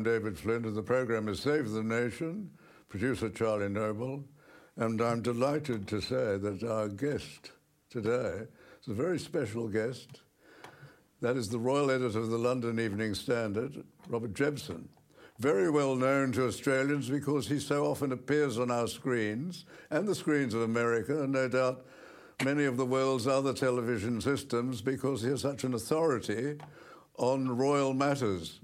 I'm David Flint, and the program is Save the Nation, producer Charlie Noble. And I'm delighted to say that our guest today is a very special guest. That is the Royal Editor of the London Evening Standard, Robert Jobson. Very well known to Australians because he so often appears on our screens and the screens of America, and no doubt many of the world's other television systems because he is such an authority on royal matters.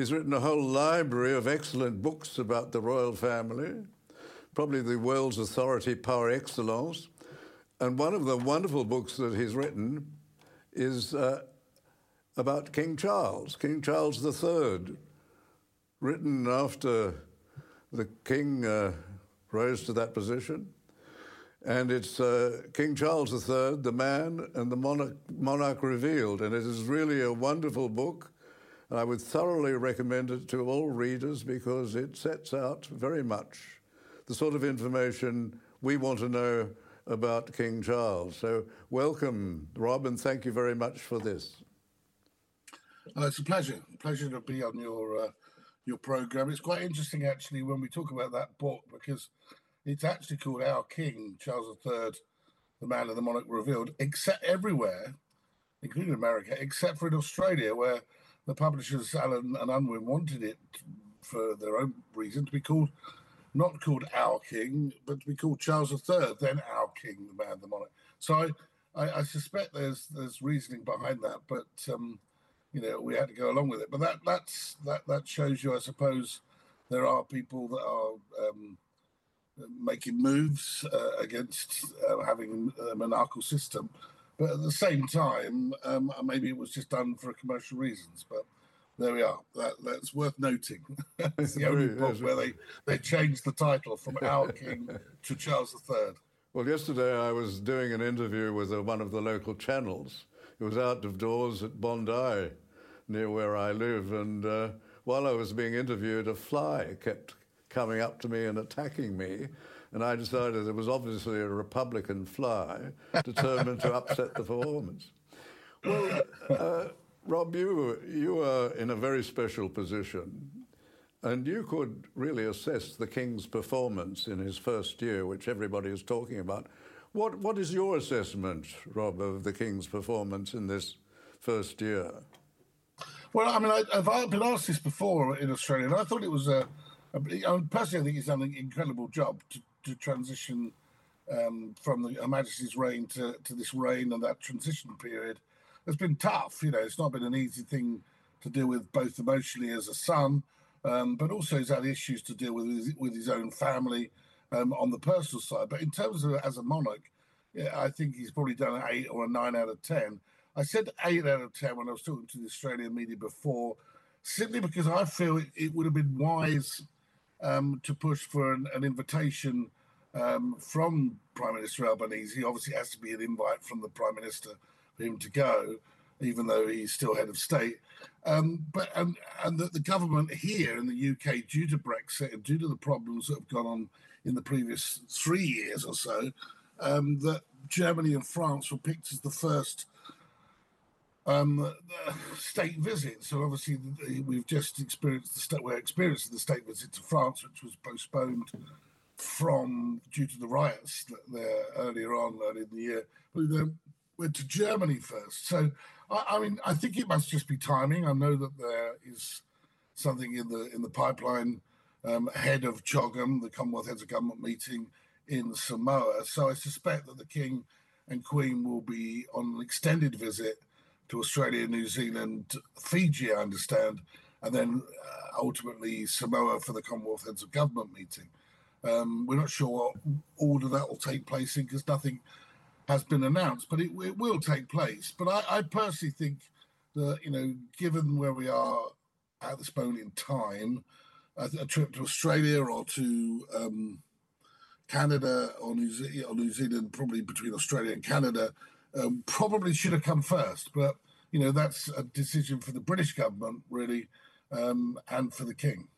He's written a whole library of excellent books about the royal family, probably the world's authority par excellence. And one of the wonderful books that he's written is uh, about King Charles, King Charles III, written after the king uh, rose to that position. And it's uh, King Charles III, the man and the monarch, monarch revealed. And it is really a wonderful book. And I would thoroughly recommend it to all readers because it sets out very much the sort of information we want to know about King Charles. So, welcome, Rob, and thank you very much for this. Uh, it's a pleasure, pleasure to be on your uh, your program. It's quite interesting, actually, when we talk about that book because it's actually called Our King, Charles III, the Man and the Monarch Revealed, except everywhere, including America, except for in Australia, where the publishers, Allen and Unwin, wanted it for their own reason to be called, not called Our King, but to be called Charles III, then Our King, the Man, the Monarch. So I, I, I suspect there's there's reasoning behind that, but um, you know we had to go along with it. But that that's that that shows you, I suppose, there are people that are. Um, making moves uh, against uh, having a monarchical system. But at the same time, um, maybe it was just done for commercial reasons. But there we are. That, that's worth noting. it's the only book where they, they changed the title from Our King to Charles III. Well, yesterday I was doing an interview with uh, one of the local channels. It was out of doors at Bondi, near where I live. And uh, while I was being interviewed, a fly kept coming up to me and attacking me. And I decided it was obviously a Republican fly determined to upset the performance. Well, uh, Rob, you, you are in a very special position. And you could really assess the King's performance in his first year, which everybody is talking about. What, what is your assessment, Rob, of the King's performance in this first year? Well, I mean, I, have been asked this before in Australia, and I thought it was a, I mean, personally, I think he's done an incredible job to, to transition um, from the Her Majesty's reign to, to this reign and that transition period has been tough. You know, it's not been an easy thing to deal with both emotionally as a son, um, but also he's had issues to deal with his, with his own family um, on the personal side. But in terms of as a monarch, yeah, I think he's probably done an eight or a nine out of ten. I said eight out of ten when I was talking to the Australian media before, simply because I feel it, it would have been wise um, to push for an, an invitation um, from Prime Minister Albanese. Obviously, has to be an invite from the Prime Minister for him to go, even though he's still head of state. Um, but and and the, the, government here in the UK, due to Brexit and due to the problems that have gone on in the previous three years or so, um, that Germany and France were picked as the first um, state visit. So obviously we've just experienced the state we're experiencing the state visit to France, which was postponed from due to the riots there earlier on earlier in the year. We then went to Germany first. So I, I, mean, I think it must just be timing. I know that there is something in the in the pipeline um, ahead of CHOGM, the Commonwealth Heads of Government meeting in Samoa. So I suspect that the King and Queen will be on an extended visit to Australia, New Zealand, Fiji, I understand, and then uh, ultimately Samoa for the Commonwealth Heads of Government meeting. Um, we're not sure what order that will take place in because nothing has been announced, but it, it will take place. But I, I, personally think that, you know, given where we are at this moment in time, a, a trip to Australia or to um, Canada or New, Ze- or New, Zealand, probably between Australia and Canada, um, probably should have come first. But, you know, that's a decision for the British government, really, um, and for the King.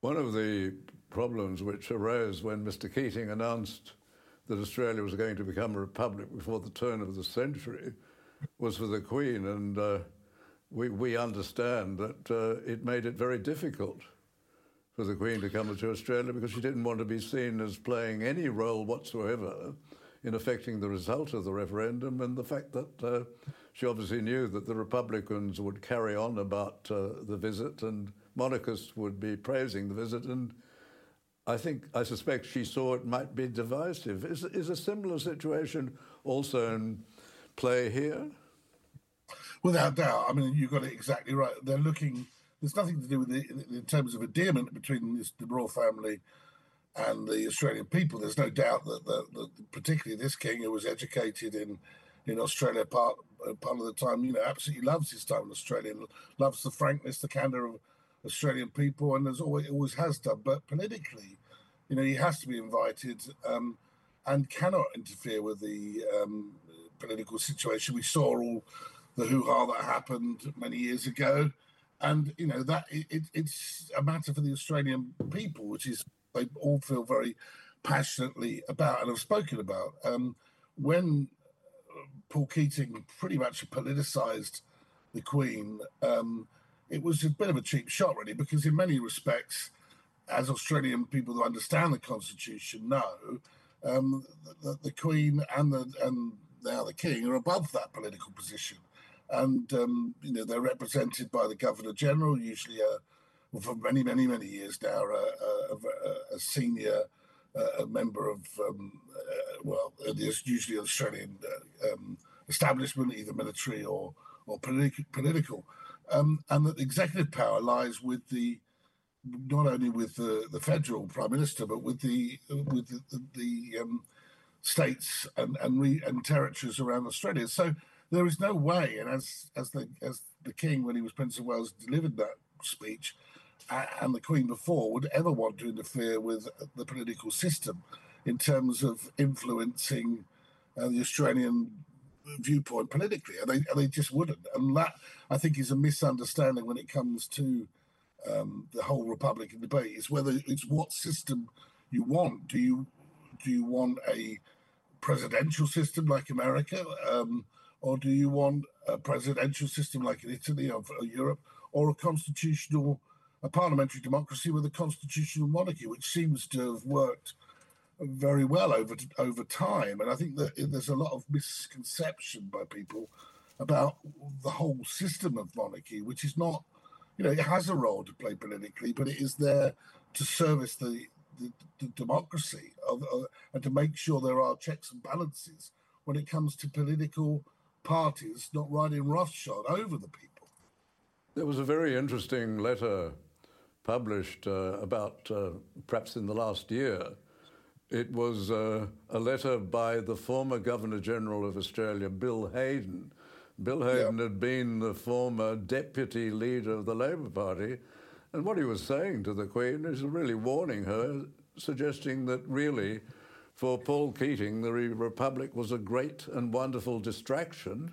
One of the problems which arose when Mr. Keating announced that Australia was going to become a republic before the turn of the century was for the Queen, and uh, we, we understand that uh, it made it very difficult for the Queen to come to Australia because she didn't want to be seen as playing any role whatsoever in affecting the result of the referendum, and the fact that uh, she obviously knew that the Republicans would carry on about uh, the visit and monarchists would be praising the visit, and I think, I suspect she saw it might be divisive. Is, is a similar situation also in play here? Without doubt. I mean, you got it exactly right. They're looking, there's nothing to do with it in terms of endearment between this, the royal family and the Australian people. There's no doubt that, particularly this king, who was educated in, in Australia part, part of the time, you know, absolutely loves his time in Australia, loves the frankness, the candour of Australian people, and as always, always has done. But politically, you know, he has to be invited um, and cannot interfere with the um, political situation. We saw all the hoo-ha that happened many years ago, and you know that it, it's a matter for the Australian people, which is they all feel very passionately about and have spoken about. Um, when Paul Keating pretty much politicized the Queen. Um, it was a bit of a cheap shot, really, because in many respects, as Australian people who understand the Constitution know, um, the, the, Queen and the and now the King are above that political position, and um, you know they're represented by the Governor General, usually a for many many many years now, a, a, a senior uh, a member of um, uh, well, usually Australian uh, um, establishment, either military or or politi- political um, and that executive power lies with the not only with the, the federal prime minister, but with the with the, the, the um, states and and, re, and territories around Australia. So there is no way, and as as the as the king when he was Prince of Wales delivered that speech, uh, and the Queen before would ever want to interfere with the political system in terms of influencing uh, the Australian viewpoint politically, and they, and they just wouldn't. And that, I think, is a misunderstanding when it comes to um, the whole Republican debate. Is whether it's what system you want. Do you do you want a presidential system like America, um, or do you want a presidential system like in Italy or, or Europe, or a constitutional, a parliamentary democracy with a constitutional monarchy, which seems to have worked very well over over time. And I think that there's a lot of misconception by people about the whole system of monarchy, which is not, you know, it has a role to play politically, but it is there to service the the, the democracy of, uh, and to make sure there are checks and balances when it comes to political parties not riding roughshod over the people. There was a very interesting letter published uh, about uh, perhaps in the last year it was uh, a letter by the former Governor General of Australia, Bill Hayden. Bill Hayden yep. had been the former deputy leader of the Labor Party. And what he was saying to the Queen is really warning her, suggesting that really, for Paul Keating, the Republic was a great and wonderful distraction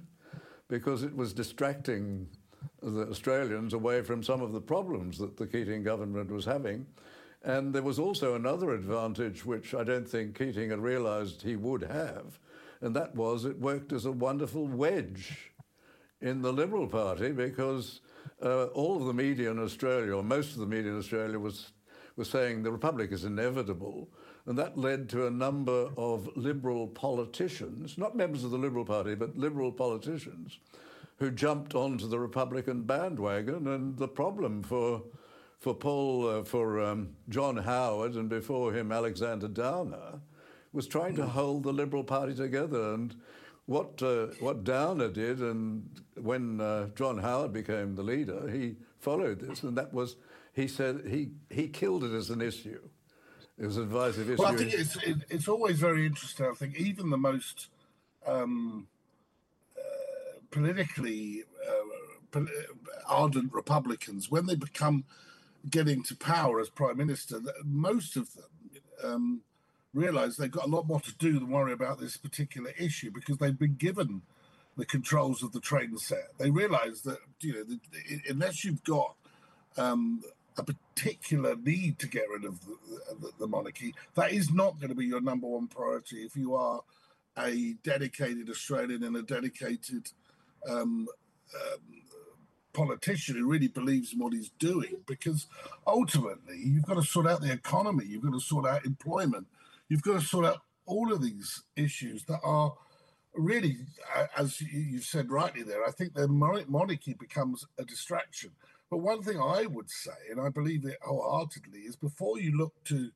because it was distracting the Australians away from some of the problems that the Keating government was having. And there was also another advantage which I don't think Keating had realised he would have, and that was it worked as a wonderful wedge in the Liberal Party because uh, all of the media in Australia, or most of the media in Australia, was was saying the Republic is inevitable, And that led to a number of liberal politicians, not members of the Liberal Party, but liberal politicians, who jumped onto the Republican bandwagon. And the problem for for Paul, uh, for um, John Howard, and before him Alexander Downer, was trying to hold the Liberal Party together. And what uh, what Downer did, and when uh, John Howard became the leader, he followed this, and that was he said he he killed it as an issue. It was a divisive issue. Well, I think it's it, it's always very interesting. I think even the most um, politically uh, ardent Republicans, when they become getting to power as prime minister, most of them um, realize they've got a lot more to do than worry about this particular issue because they've been given the controls of the train set. They realize that you know unless you've got um, a particular need to get rid of the, the, the, monarchy, that is not going to be your number one priority if you are a dedicated Australian and a dedicated um, um, politician who really believes in what he's doing. Because ultimately, you've got to sort out the economy, you've got to sort out employment, you've got to sort out all of these issues that are really, as you said rightly there, I think the monarchy becomes a distraction. But one thing I would say, and I believe it wholeheartedly, is before you look to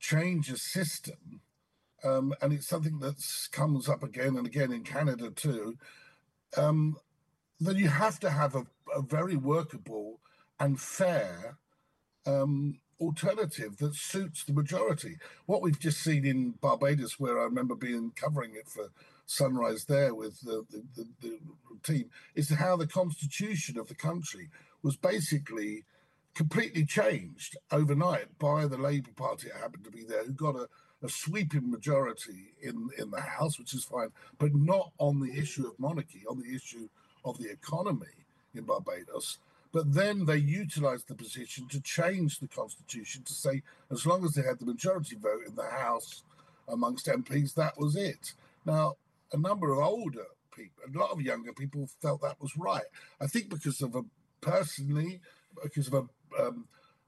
change a system, um, and it's something that comes up again and again in Canada too, um, then you have to have a, a very workable and fair um, alternative that suits the majority. What we've just seen in Barbados, where I remember being covering it for Sunrise there with the, the, the, the team, is how the constitution of the country was basically completely changed overnight by the Labour Party that happened to be there, who got a, a sweeping majority in, in the House, which is fine, but not on the issue of monarchy, on the issue of the economy in Barbados. But then they utilized the position to change the constitution to say, as long as they had the majority vote in the House amongst MPs, that was it. Now, a number of older people, a lot of younger people felt that was right. I think because of a personally, because of a um,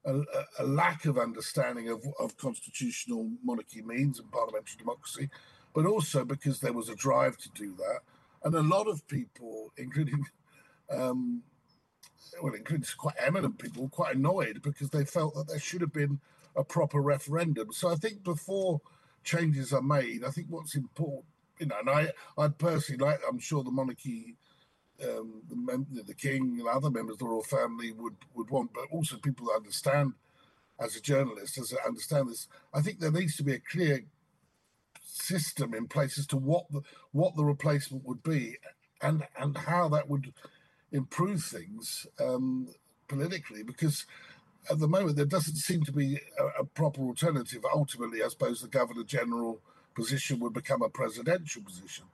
a, a, lack of understanding of, of constitutional monarchy means and parliamentary democracy, but also because there was a drive to do that. And a lot of people, including, um, well, including quite eminent people, quite annoyed because they felt that there should have been a proper referendum. So I think before changes are made, I think what's important, you know, and I, I personally like, I'm sure the monarchy um, the, mem- the king and other members of the royal family would, would want, but also people that understand, as a journalist, as I understand this, I think there needs to be a clear system in place as to what the what the replacement would be, and and how that would improve things um, politically, because at the moment there doesn't seem to be a, a proper alternative. Ultimately, I suppose the governor general position would become a presidential position.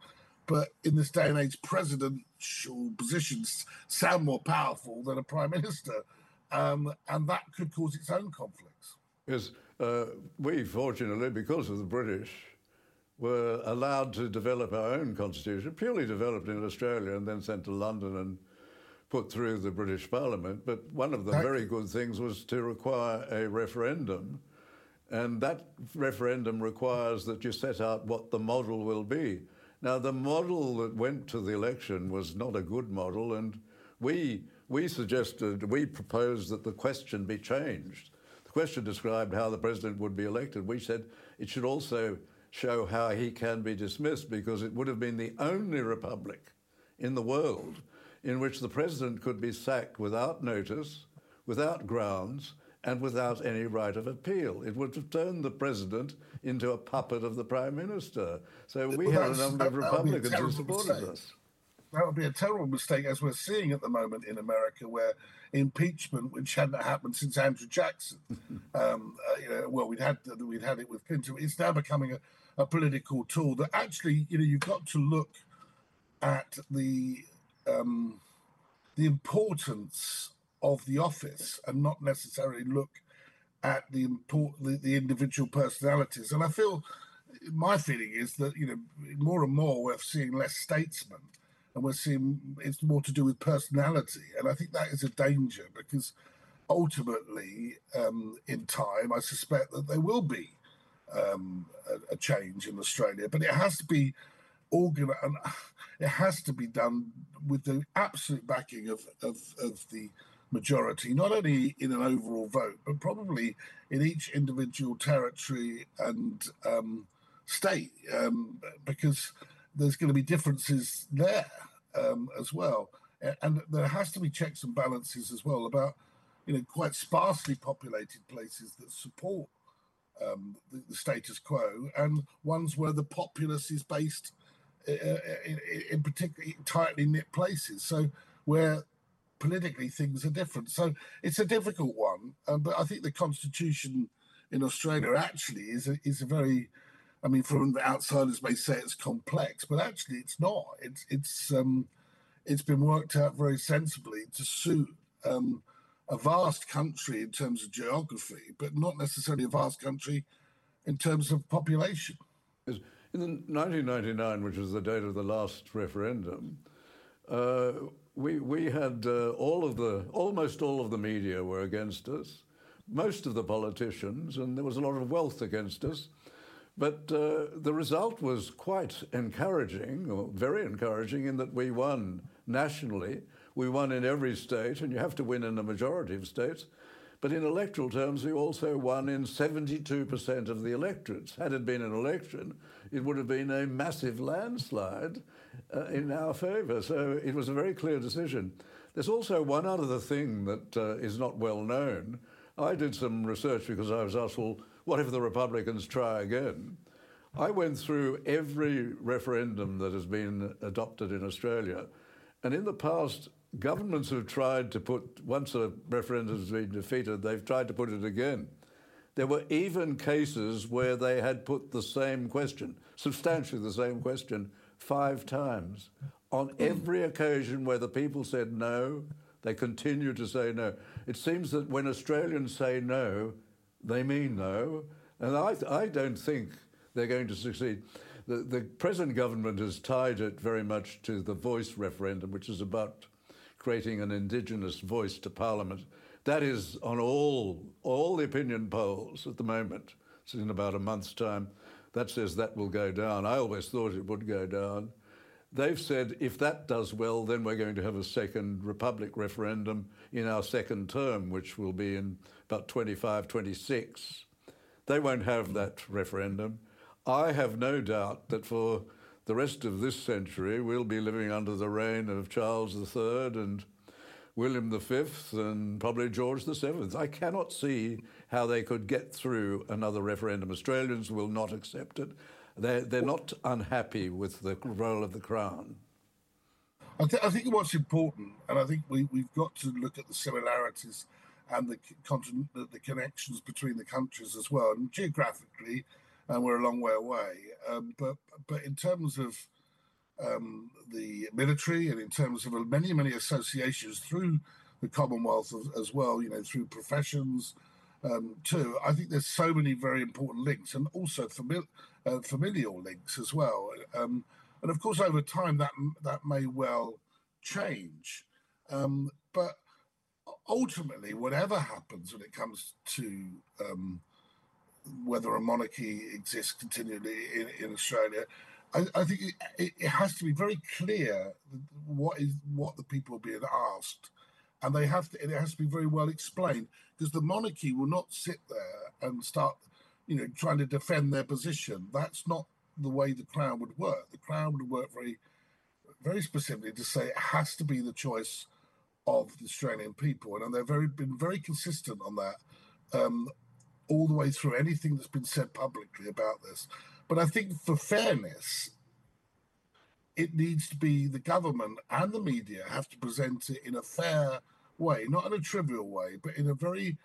But in this day and age, presidential positions sound more powerful than a prime minister, um, and that could cause its own conflicts. Yes, uh, we fortunately, because of the British, were allowed to develop our own constitution, purely developed in Australia and then sent to London and put through the British Parliament. But one of the very good things was to require a referendum. And that referendum requires that you set out what the model will be. Now, the model that went to the election was not a good model, and we, we suggested, we proposed that the question be changed. The question described how the president would be elected. We said it should also show how he can be dismissed because it would have been the only republic in the world in which the president could be sacked without notice, without grounds, and without any right of appeal. It would have turned the president into a puppet of the prime minister. So we well, had a number of Republicans who supported mistake. us. That would be a terrible mistake, as we're seeing at the moment in America, where impeachment, which hadn't happened since Andrew Jackson, um, uh, you know, well, we'd had we'd had it with Clinton. It's now becoming a, a political tool that actually, you know, you've got to look at the um, the importance of the office and not necessarily look at the import the, the individual personalities. And I feel my feeling is that you know more and more we're seeing less statesmen and we're seeing it's more to do with personality and i think that is a danger because ultimately um, in time i suspect that there will be um, a, a, change in Australia, but it has to be. And it has to be done with the absolute backing of, of, of the majority, not only in an overall vote, but probably in each individual territory and um, state, um, because there's going to be differences there um, as well. And there has to be checks and balances as well about, you know, quite sparsely populated places that support um, the, the, status quo and ones where the populace is based uh, uh in, in particularly tightly knit places. So where politically things are different. So it's a difficult one. Um, but I think the constitution in Australia actually is a, is a very I mean, from the outsiders may say it's complex, but actually it's not. It's it's um, it's been worked out very sensibly to suit um, a vast country in terms of geography, but not necessarily a vast country in terms of population. In 1999, which was the date of the last referendum, uh, we we had uh, all of the almost all of the media were against us, most of the politicians, and there was a lot of wealth against us. But uh, the result was quite encouraging, or very encouraging, in that we won nationally. We won in every state, and you have to win in a majority of states. But in electoral terms, we also won in 72% of the electorates. Had it been an election, it would have been a massive landslide uh, in our favour. So it was a very clear decision. There's also one other thing that uh, is not well known. I did some research because I was asked, well, what if the Republicans try again? I went through every referendum that has been adopted in Australia. And in the past, governments have tried to put, once a referendum has been defeated, they've tried to put it again. There were even cases where they had put the same question, substantially the same question, five times. On every occasion where the people said no, they continue to say no. It seems that when Australians say no, they mean no, and I, I don't think they're going to succeed. The, the present government has tied it very much to the voice referendum, which is about creating an indigenous voice to Parliament. That is on all all the opinion polls at the moment. It's in about a month's time. That says that will go down. I always thought it would go down. They've said if that does well, then we're going to have a second Republic referendum in our second term, which will be in about 25, 26. They won't have mm. that referendum. I have no doubt that for the rest of this century, we'll be living under the reign of Charles III and William V and probably George VII. I cannot see how they could get through another referendum. Australians will not accept it. They're, they're not unhappy with the role of the Crown. I, th- I think what's important, and I think we, we've got to look at the similarities and the, the, the connections between the countries as well. And geographically, and uh, we're a long way away. Um, but but in terms of um, the military and in terms of many many associations through the Commonwealth as, as well, you know, through professions um, too. I think there's so many very important links, and also uh, familial links as well. Um, and of course, over time, that that may well change. Um, but ultimately, whatever happens when it comes to um, whether a monarchy exists continually in, in Australia, I, I think it, it, has to be very clear what is what the people are being asked, and they have to. It has to be very well explained because the monarchy will not sit there and start, you know, trying to defend their position. That's not the way the crown would work. The crown would work very, very specifically to say it has to be the choice of the Australian people, and they've very been very consistent on that um, all the way through anything that's been said publicly about this. But I think for fairness, it needs to be the government and the media have to present it in a fair way, not in a trivial way, but in a very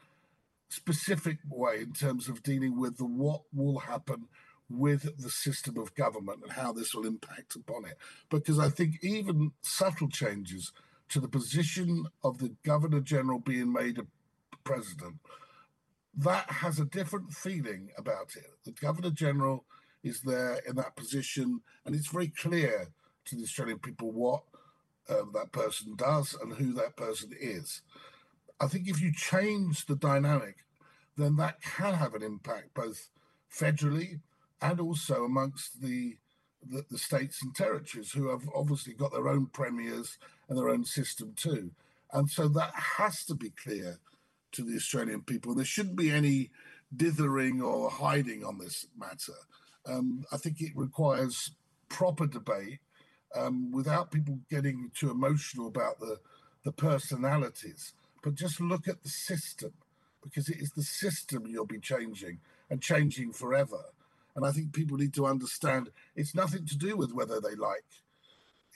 specific way in terms of dealing with the what will happen with the system of government and how this will impact upon it. Because I think even subtle changes to the position of the governor general being made a president, that has a different feeling about it. The governor general is there in that position, and it's very clear to the Australian people what um, that person does and who that person is. I think if you change the dynamic, then that can have an impact both federally and also amongst the, the, the states and territories who have obviously got their own premiers and their own system too. And so that has to be clear to the Australian people. There shouldn't be any dithering or hiding on this matter. Um, I think it requires proper debate um, without people getting too emotional about the, the personalities, but just look at the system because it is the system you'll be changing and changing forever. And I think people need to understand it's nothing to do with whether they like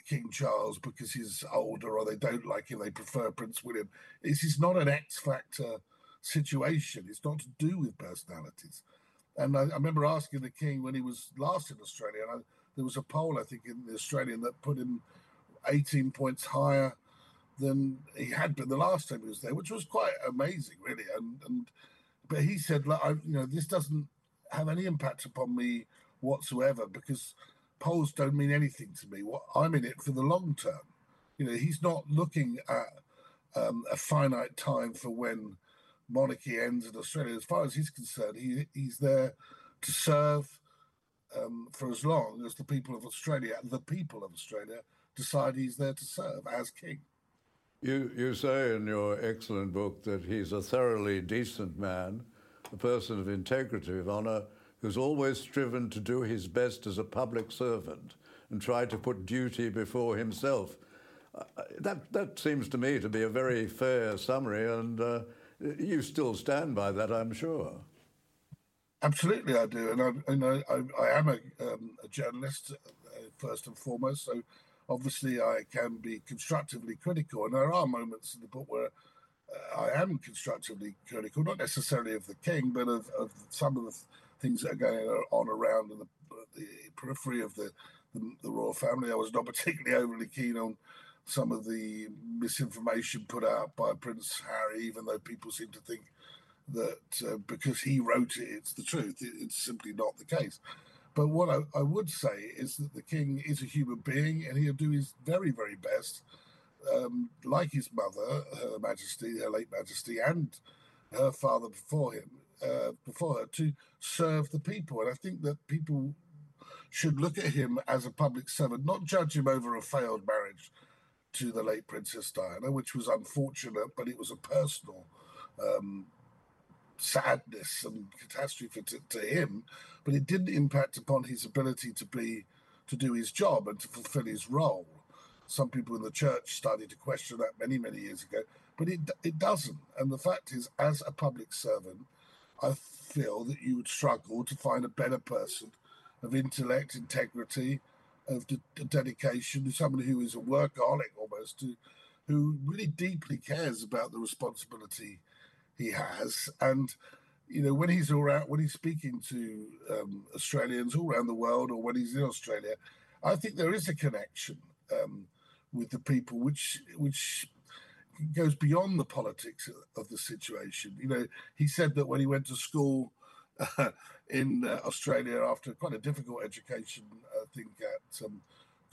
King Charles because he's older or they don't like him, they prefer Prince William. This is not an X factor situation. It's not to do with personalities. And I, I remember asking the King when he was last in Australia, and I, there was a poll, I think, in the Australian that put him 18 points higher than he had been the last time he was there, which was quite amazing, really. And and but he said, I, you know, this doesn't have any impact upon me whatsoever because polls don't mean anything to me. What I'm in it for the long term. You know, he's not looking at um, a finite time for when monarchy ends in Australia. As far as he's concerned, he, he's there to serve um, for as long as the people of Australia, the people of Australia, decide he's there to serve as king. You, you say in your excellent book that he's a thoroughly decent man, a person of integrity, of honour, who's always striven to do his best as a public servant and tried to put duty before himself. Uh, that, that seems to me to be a very fair summary, and uh, you still stand by that, I'm sure. Absolutely, I do, and I, I, I am a, um, a journalist uh, first and foremost. So, obviously, I can be constructively critical, and there are moments in the book where uh, I am constructively critical, not necessarily of the king, but of, of some of the things that are going on around in the, the periphery of the, the, the royal family. I was not particularly overly keen on some of the misinformation put out by Prince Harry, even though people seem to think that uh, because he wrote it, it's the truth. It, it's simply not the case. But what I, I, would say is that the king is a human being and he'll do his very, very best, um, like his mother, Her Majesty, Her late Majesty, and her father before him, uh, before her, to serve the people. And I think that people should look at him as a public servant, not judge him over a failed marriage to the late Princess Diana, which was unfortunate, but it was a personal um, sadness and catastrophe to, to, him. But it didn't impact upon his ability to be to do his job and to fulfill his role. Some people in the church started to question that many, many years ago, but it it doesn't. And the fact is, as a public servant, I feel that you would struggle to find a better person of intellect, integrity, of de- dedication, someone who is a workaholic almost, to, who really deeply cares about the responsibility he has. And you know, when he's all around, when he's speaking to um, Australians all around the world, or when he's in Australia, I think there is a connection um, with the people, which which goes beyond the politics of the situation. You know, he said that when he went to school uh, in uh, Australia after quite a difficult education, I think at um,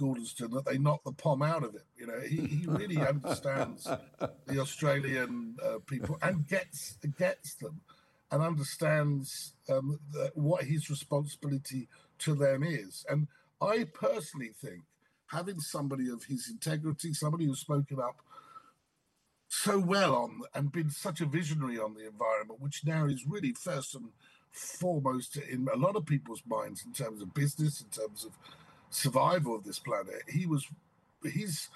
Gordonstoun, that they knocked the POM out of it. You know, he, he really understands the Australian uh, people and gets gets them and understands um, the, what his responsibility to them is. And I personally think having somebody of his integrity, somebody who's spoken up so well on and been such a visionary on the environment, which now is really first and foremost in a lot of people's minds in terms of business, in terms of survival of this planet. He was his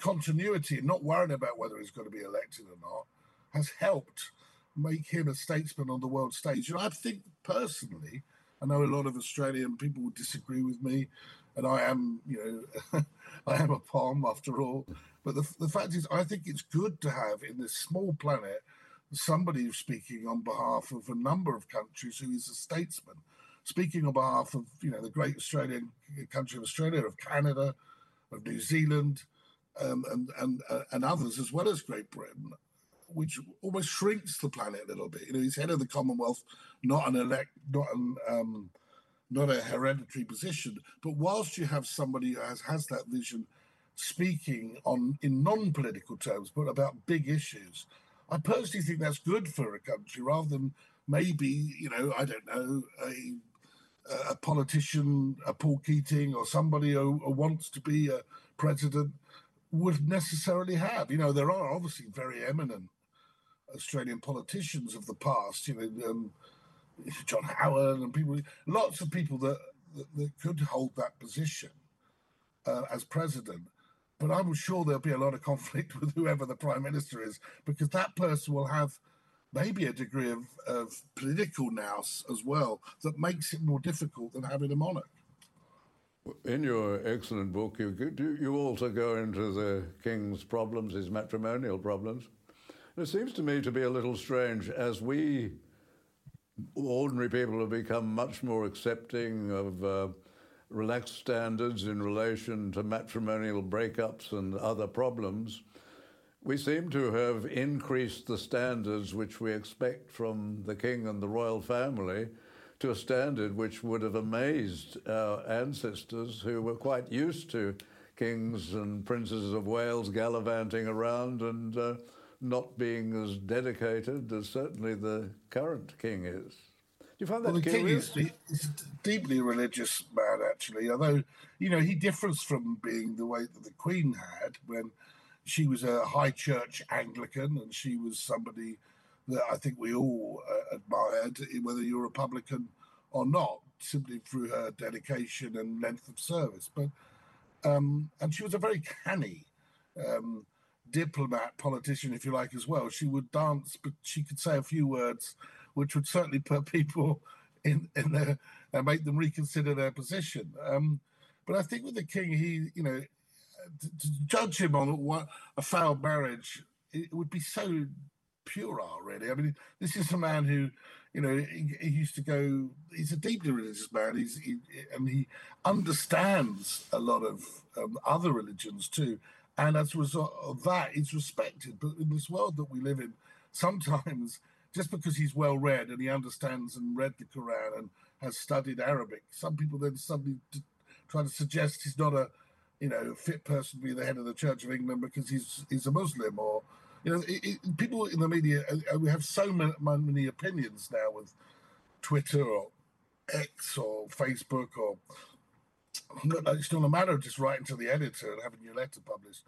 continuity and not worrying about whether he's going to be elected or not has helped make him a statesman on the world stage. And I think personally, I know a lot of Australian people would disagree with me, and I am, you know, I am a POM after all. But the, the fact is, I think it's good to have in this small planet somebody speaking on behalf of a number of countries who is a statesman, speaking on behalf of you know the great Australian country of Australia, of Canada, of New Zealand, um, and and uh, and others as well as Great Britain, which almost shrinks the planet a little bit. You know, he's head of the Commonwealth, not an elect, not an um, not a hereditary position. But whilst you have somebody who has has that vision, speaking on in non-political terms, but about big issues I personally think that's good for a country rather than maybe you know I don't know a a politician, a Paul Keating, or somebody who, who wants to be a president would necessarily have. You know, there are obviously very eminent Australian politicians of the past. You know, um, John Howard and people, lots of people that that, that could hold that position uh, as president. But I'm sure there'll be a lot of conflict with whoever the prime minister is, because that person will have maybe a degree of, of political nous as well that makes it more difficult than having a monarch. In your excellent book, you, you also go into the king's problems, his matrimonial problems. it seems to me to be a little strange as we ordinary people have become much more accepting of uh, relaxed standards in relation to matrimonial breakups and other problems we seem to have increased the standards which we expect from the king and the royal family to a standard which would have amazed our ancestors who were quite used to kings and princes of Wales gallivanting around and uh, not being as dedicated as certainly the current king is. Do you find that well, the king is he's a deeply religious man, actually. Although you know he differs from being the way that the Queen had when she was a high church Anglican, and she was somebody that I think we all uh, admired, whether you're a Republican or not, simply through her dedication and length of service. But um, and she was a very canny um, diplomat, politician, if you like, as well. She would dance, but she could say a few words, which would certainly put people in in their and make them reconsider their position. Um, but I think with the king, he, you know, to, judge him on what a failed marriage, it would be so puerile, really. I mean, this is a man who, you know, he, he used to go. He's a deeply religious man. He's he, and he understands a lot of um, other religions too. And as a result of that, he's respected. But in this world that we live in, sometimes just because he's well read and he understands and read the Quran and has studied Arabic, some people then suddenly try to suggest he's not a you know, fit person to be the head of the Church of England because he's he's a Muslim, or you know, it, it, people in the media uh, uh, we have so many, many opinions now with Twitter or X or Facebook or it's not a matter of just writing to the editor and having your letter published.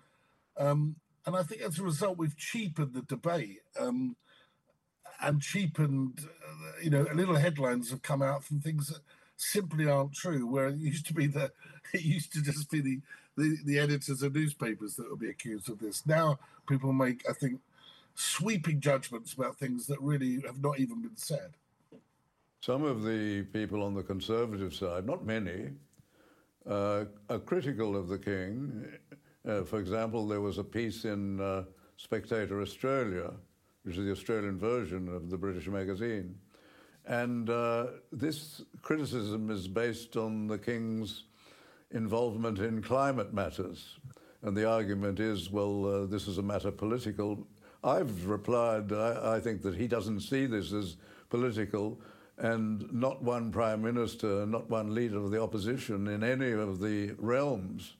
Um, and I think as a result, we've cheapened the debate um, and cheapened, uh, you know, a little headlines have come out from things that simply aren't true. Where it used to be the, it used to just be the the, editors of newspapers that will be accused of this. Now people make, I think, sweeping judgments about things that really have not even been said. Some of the people on the conservative side, not many, uh, are critical of the king. Uh, for example, there was a piece in uh, Spectator Australia, which is the Australian version of the British magazine. And uh, this criticism is based on the king's involvement in climate matters. And the argument is, well, uh, this is a matter political. I've replied, I, I, think that he doesn't see this as political, and not one prime minister, not one leader of the opposition in any of the realms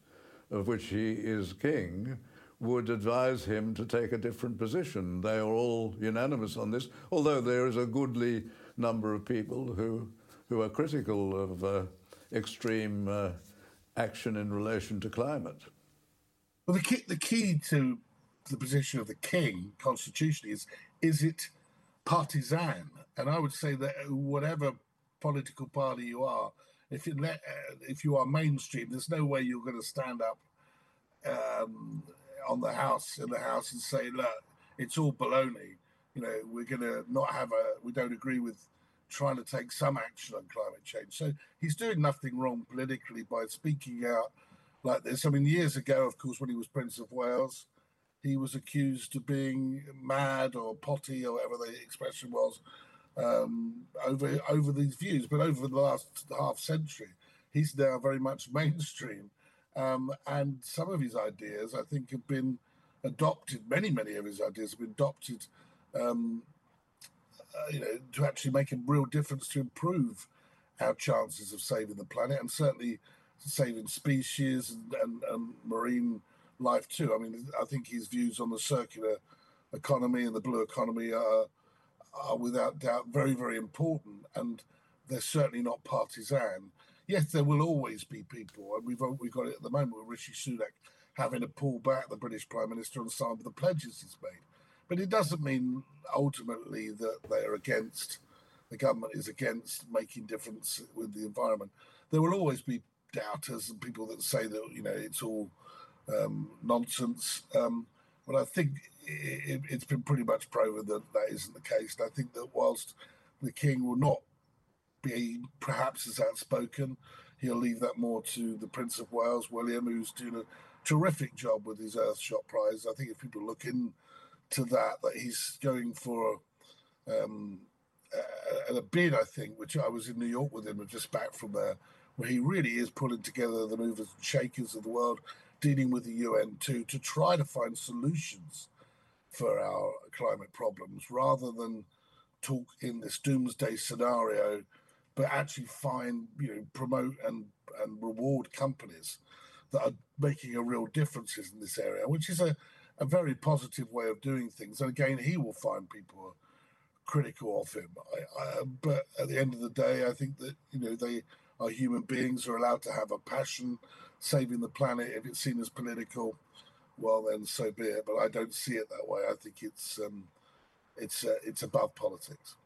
of which he is king would advise him to take a different position. They are all unanimous on this, although there is a goodly number of people who, who are critical of uh, extreme. Uh, action in relation to climate. Well, the key, the key to the position of the king constitutionally is is it partisan? And I would say that whatever political party you are, if you let, uh, if you are mainstream, there's no way you're going to stand up um, on the house in the house and say, "Look, it's all baloney." You know, we're going to not have a. We don't agree with trying to take some action on climate change. So he's doing nothing wrong politically by speaking out like this. I mean, years ago, of course, when he was Prince of Wales, he was accused of being mad or potty or whatever the expression was um, over over these views. But over the last half century, he's now very much mainstream, um, and some of his ideas, I think, have been adopted. Many, many of his ideas have been adopted um, uh, you know, to actually make a real difference to improve our chances of saving the planet and certainly saving species and, and, and marine life too. I mean, I think his views on the circular economy and the blue economy are are without doubt very, very important, and they're certainly not partisan. Yes, there will always be people, and we've we've got it at the moment with Rishi Sunak having to pull back the British Prime Minister on some of the pledges he's made. But it doesn't mean ultimately that they are against the government is against making difference with the environment. There will always be doubters and people that say that you know it's all um, nonsense. Um, but I think it, has been pretty much proven that that isn't the case. And I think that whilst the king will not be perhaps as outspoken, he'll leave that more to the Prince of Wales, William, who's doing a terrific job with his Earthshot Prize. I think if people look into that, that he's going for um, a, a bid, I think, which I was in New York with him just back from there, where he really is pulling together the movers and shakers of the world, dealing with the UN too, to try to find solutions for our climate problems rather than talk in this doomsday scenario, but actually find, you know, promote and, and reward companies that are making a real difference in this area, which is a, a very positive way of doing things. And again, he will find people critical of him. I, I, but at the end of the day, I think that, you know, they are human beings, who are allowed to have a passion, saving the planet. If it's seen as political, well, then so be it. But I don't see it that way. I think it's um, it's uh, it's above politics.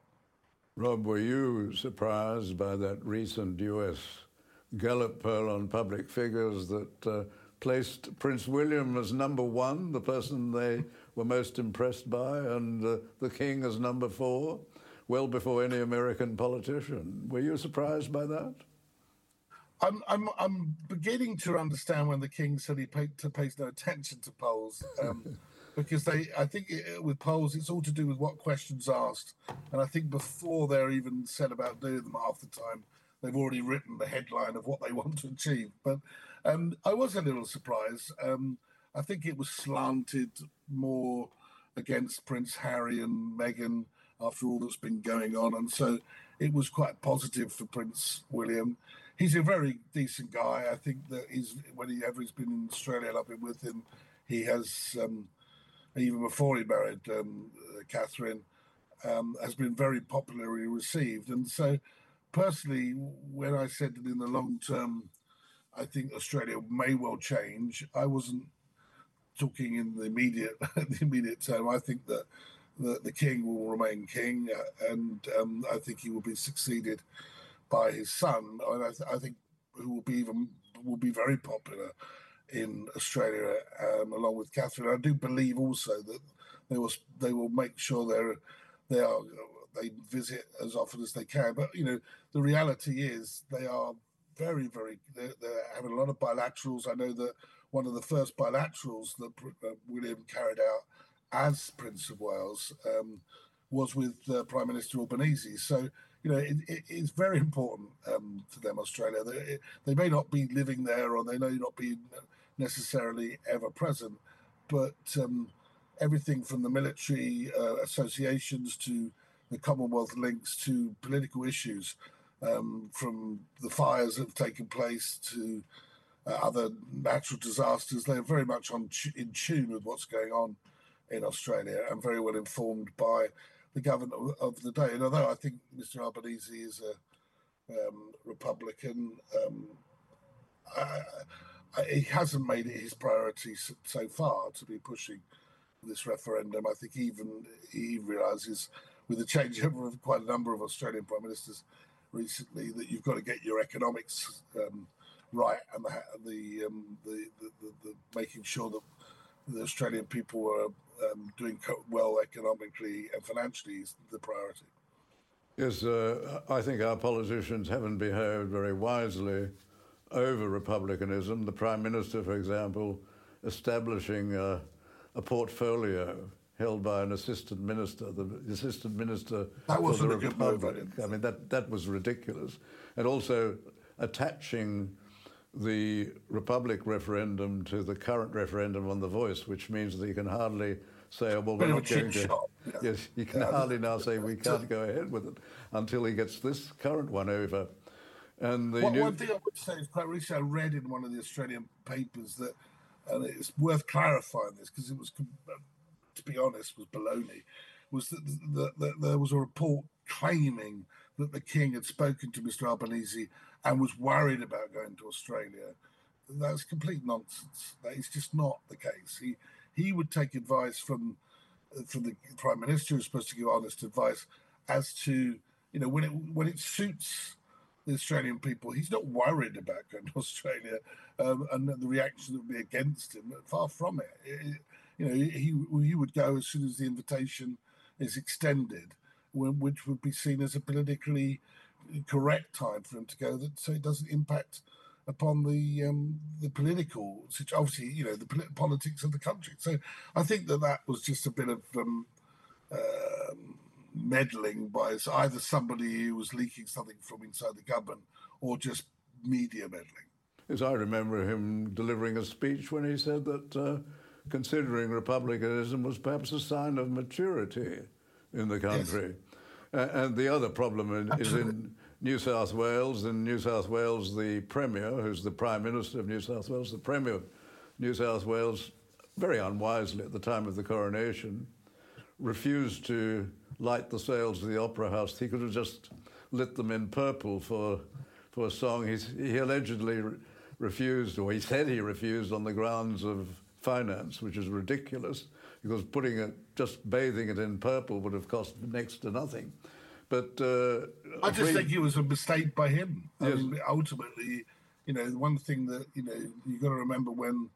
Rob, were you surprised by that recent U.S. Gallup poll on public figures that uh, placed Prince William as number one, the person they were most impressed by, and uh, the King as number four, well before any American politician? Were you surprised by that? I'm I'm I'm beginning to understand when the king said he paid, to pays no attention to polls, um, because they I think it, with polls it's all to do with what questions asked, and I think before they're even said about doing them half the time, they've already written the headline of what they want to achieve. But um, I was a little surprised. Um, I think it was slanted more against Prince Harry and Meghan after all that's been going on, and so it was quite positive for Prince William he's a very decent guy. I think that he's whenever he's been in Australia I've been with him, he has um, even before he married um, Catherine, um, has been very popularly received. And so, personally, when I said that in the long term, I think Australia may well change. I wasn't talking in the immediate the immediate term. I think that the, the king will remain king, uh, and um, I think he will be succeeded by his son, and I, th- I think who will be even will be very popular in Australia, um, along with Catherine. I do believe also that they will they will make sure they're they are they visit as often as they can. But you know, the reality is they are very very they're, they're having a lot of bilaterals. I know that one of the first bilaterals that uh, William carried out as Prince of Wales um, was with uh, Prime Minister Albanese. So you know, it, it, it's very important um, to them, Australia. They, they may not be living there or they may not be necessarily ever present, but um, everything from the military uh, associations to the Commonwealth links to political issues, um, from the fires that have taken place to uh, other natural disasters, they're very much on in tune with what's going on in Australia and very well informed by the government of the day. And although I think Mr. Albanese is a um, Republican, um, I, I, he hasn't made it his priority so, so, far to be pushing this referendum. I think even he realises, with the changeover of quite a number of Australian prime ministers recently, that you've got to get your economics um, right and the the, um, the, the, the, the making sure that the Australian people are um, doing well economically and financially is the priority. Yes, uh, I think our politicians haven't behaved very wisely over republicanism. The Prime Minister, for example, establishing a, a portfolio held by an assistant minister, the assistant minister that for the Republic. I mean, that, that was ridiculous. And also attaching the Republic referendum to the current referendum on the voice, which means that you can hardly say, oh, well, we're not going to. Yeah. Yes, you can yeah. hardly now say we can't go ahead with it until he gets this current one over. And the new... one thing I would say is quite recently I read in one of the Australian papers that, and it's worth clarifying this because it was, to be honest, was baloney. was that, that, that there was a report claiming that the king had spoken to Mr. Albanese and was worried about going to Australia. That's complete nonsense. That is just not the case. He he would take advice from from the prime minister, who's supposed to give honest advice as to you know when it when it suits the Australian people. He's not worried about going to Australia um, and the reaction that would be against him. Far from it. it you know, he he would go as soon as the invitation is extended, which would be seen as a politically correct time for him to go, that so it doesn't impact upon the um, the political. Obviously, you know the politics of the country. So I think that that was just a bit of um, uh, meddling by either somebody who was leaking something from inside the government or just media meddling. Yes, I remember him delivering a speech when he said that uh, considering republicanism was perhaps a sign of maturity in the country. Yes. Uh, and the other problem in, is in New South Wales. In New South Wales, the Premier, who's the Prime Minister of New South Wales, the Premier of New South Wales, very unwisely at the time of the coronation, refused to light the sails of the Opera House. He could have just lit them in purple for, for a song. He's, he allegedly re- refused, or he said he refused on the grounds of finance, which is ridiculous because putting it, just bathing it in purple would have cost next to nothing. But uh, I just think it was a mistake by him. Yes. I mean, ultimately, you know, one thing that you know you got to remember when,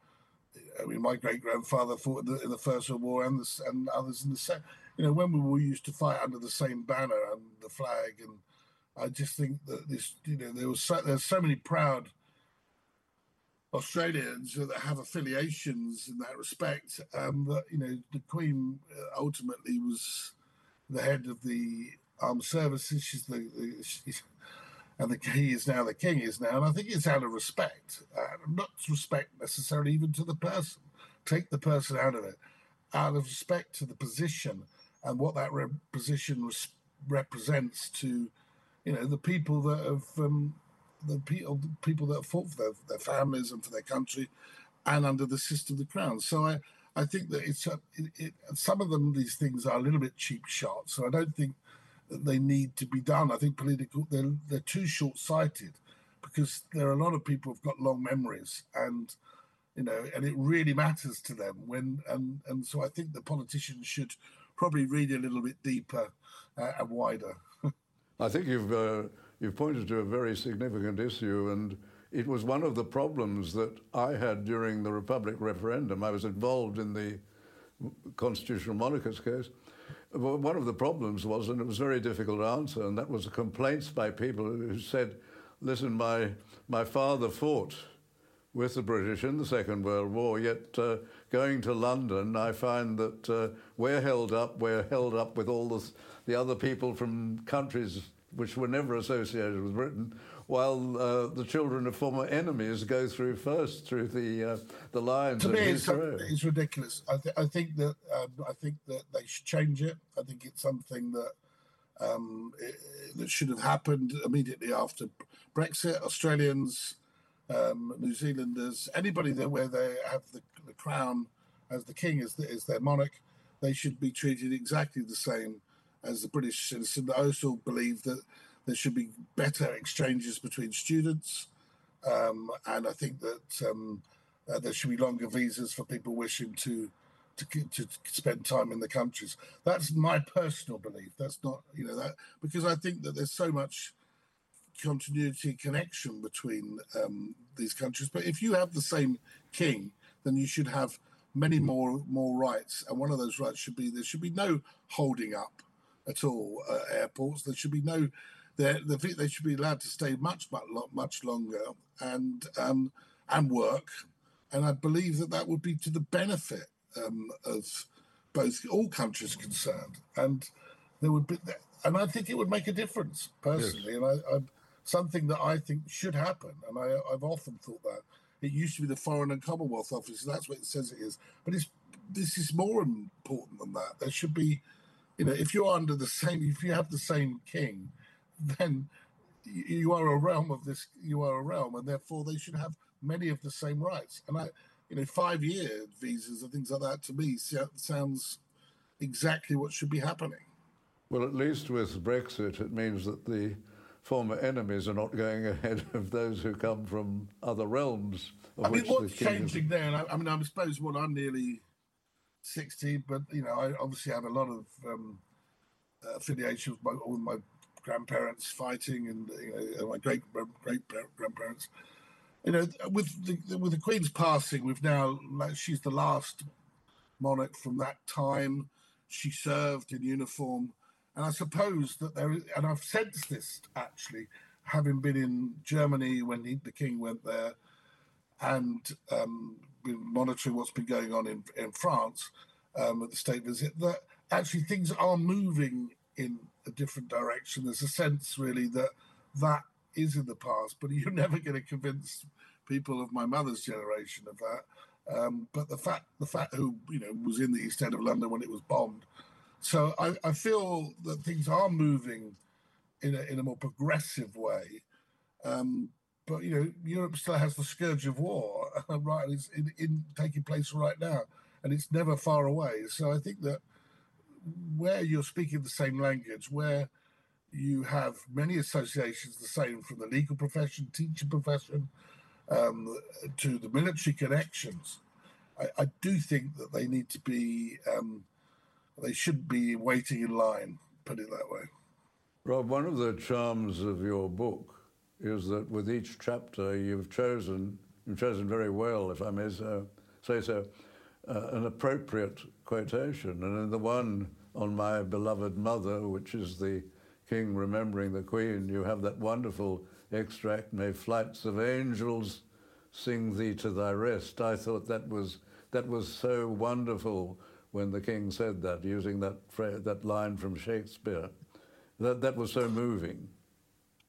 I mean, my great grandfather fought in the, in the, First World War and the, and others in the second. You know, when we were used to fight under the same banner and the flag, and I just think that this, you know, there was so, there's so many proud Australians that have affiliations in that respect. Um, that you know, the Queen uh, ultimately was the head of the armed services. She's the, the she's, and the he is now the king is now, and I think it's out of respect, uh, not respect necessarily even to the person. Take the person out of it, out of respect to the position and what that re- position res- represents to, you know, the people that have um, the people, people that fought for their, their families and for their country, and under the system of the crown. So I, I think that it's a, it, it, some of them these things are a little bit cheap shots. So I don't think that they need to be done. I think political they're they're too short sighted because there are a lot of people who've got long memories and you know and it really matters to them when and and so I think the politicians should probably read a little bit deeper uh, and wider. I think you've. Uh you've pointed to a very significant issue, and it was one of the problems that I had during the Republic referendum. I was involved in the constitutional monarchist case. One of the problems was, and it was very difficult to answer, and that was complaints by people who said, listen, my, my father fought with the British in the Second World War, yet uh, going to London, I find that uh, we're held up, we're held up with all the, the other people from countries which were never associated with Britain, while uh, the children of former enemies go through first through the uh, the lines. To me, it's, it's, ridiculous. I, th- I think that um, I think that they should change it. I think it's something that um, it, that should have happened immediately after Brexit. Australians, um, New Zealanders, anybody that where they have the, the crown as the king is, the, is their monarch, they should be treated exactly the same as a British citizen. I also believe that there should be better exchanges between students, um, and I think that um, uh, there should be longer visas for people wishing to, to to spend time in the countries. That's my personal belief. That's not you know that because I think that there's so much continuity connection between um, these countries. But if you have the same king, then you should have many more more rights, and one of those rights should be there should be no holding up at all at airports. There should be no, they they should be allowed to stay much much much longer and um, and work, and I believe that that would be to the benefit um, of both all countries concerned, and there would be, and I think it would make a difference personally, yes. and I, I, something that I think should happen, and I, I've often thought that it used to be the Foreign and Commonwealth Office, that's what it says it is, but it's this is more important than that. There should be you know, if you're under the same, if you have the same king, then you are a realm of this. You are a realm, and therefore they should have many of the same rights. And I, you know, five-year visas and things like that to me sounds exactly what should be happening. Well, at least with Brexit, it means that the former enemies are not going ahead of those who come from other realms. I mean, what's changing there? I, I, mean, I suppose what I'm nearly 60, but you know, I obviously have a lot of um, affiliation with my, my grandparents fighting and you know, my great great grandparents. You know, with the with the Queen's passing, we've now like she's the last monarch from that time. She served in uniform, and I suppose that there is, and I've sensed this actually, having been in Germany when he, the King went there, and um, monitoring what's been going on in in France um, at the state visit. That actually things are moving in a different direction. There's a sense really that that is in the past, but you're never going to convince people of my mother's generation of that. Um, but the fact, the fact who you know was in the East End of London when it was bombed. So I, I feel that things are moving in a in a more progressive way. Um, but you know, Europe still has the scourge of war, right? It's in, in taking place right now, and it's never far away. So I think that where you're speaking the same language, where you have many associations the same from the legal profession, teaching profession, um, to the military connections, I, I, do think that they need to be, um, they should be waiting in line, put it that way. Rob, one of the charms of your book is that with each chapter you've chosen, you've chosen very well, if I may so, say so, uh, an appropriate quotation. And in the one on my beloved mother, which is the king remembering the queen, you have that wonderful extract, may flights of angels sing thee to thy rest. I thought that was, that was so wonderful when the king said that, using that, that line from Shakespeare. That, that was so moving.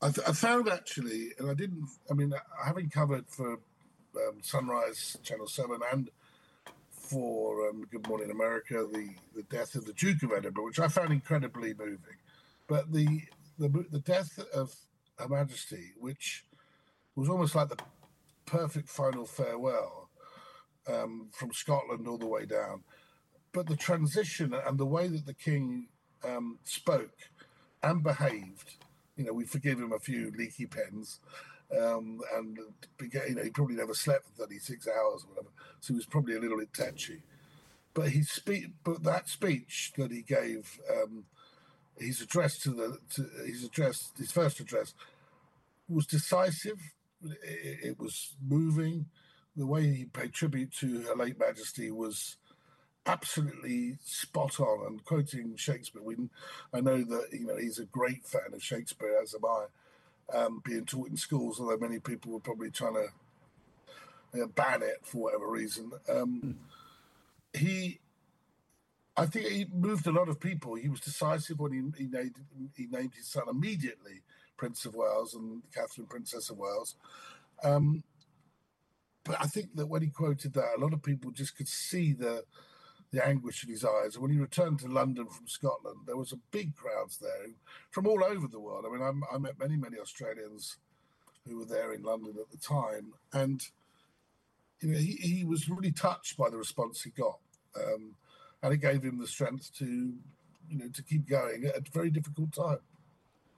I, th- I found actually, and I didn't, I mean, having covered for um, Sunrise Channel 7 and for um, Good Morning America, the, the death of the Duke of Edinburgh, which I found incredibly moving. But the the, the death of Her Majesty, which was almost like the perfect final farewell um, from Scotland all the way down. But the transition and the way that the King um, spoke and behaved, you know, we forgive him a few leaky pens. Um, and you know, he probably never slept for 36 hours or whatever, so he was probably a little bit touchy. But his speech, but that speech that he gave, um, his address to the, to his address, his first address, was decisive. It, it was moving. The way he paid tribute to Her late Majesty was absolutely spot on. And quoting Shakespeare, we, I know that you know he's a great fan of Shakespeare, as am I um, being taught in schools, although many people were probably trying to you know, ban it for whatever reason. Um. He, I think he moved a lot of people. He was decisive when he, he, named, he named his son immediately Prince of Wales and Catherine, Princess of Wales. Um, but I think that when he quoted that, a lot of people just could see the the anguish in his eyes. And when he returned to London from Scotland, there was a big crowds there from all over the world. I mean, I, I met many, many Australians who were there in London at the time, and you know, he, he was really touched by the response he got, um, and it gave him the strength to, you know, to keep going at a very difficult time.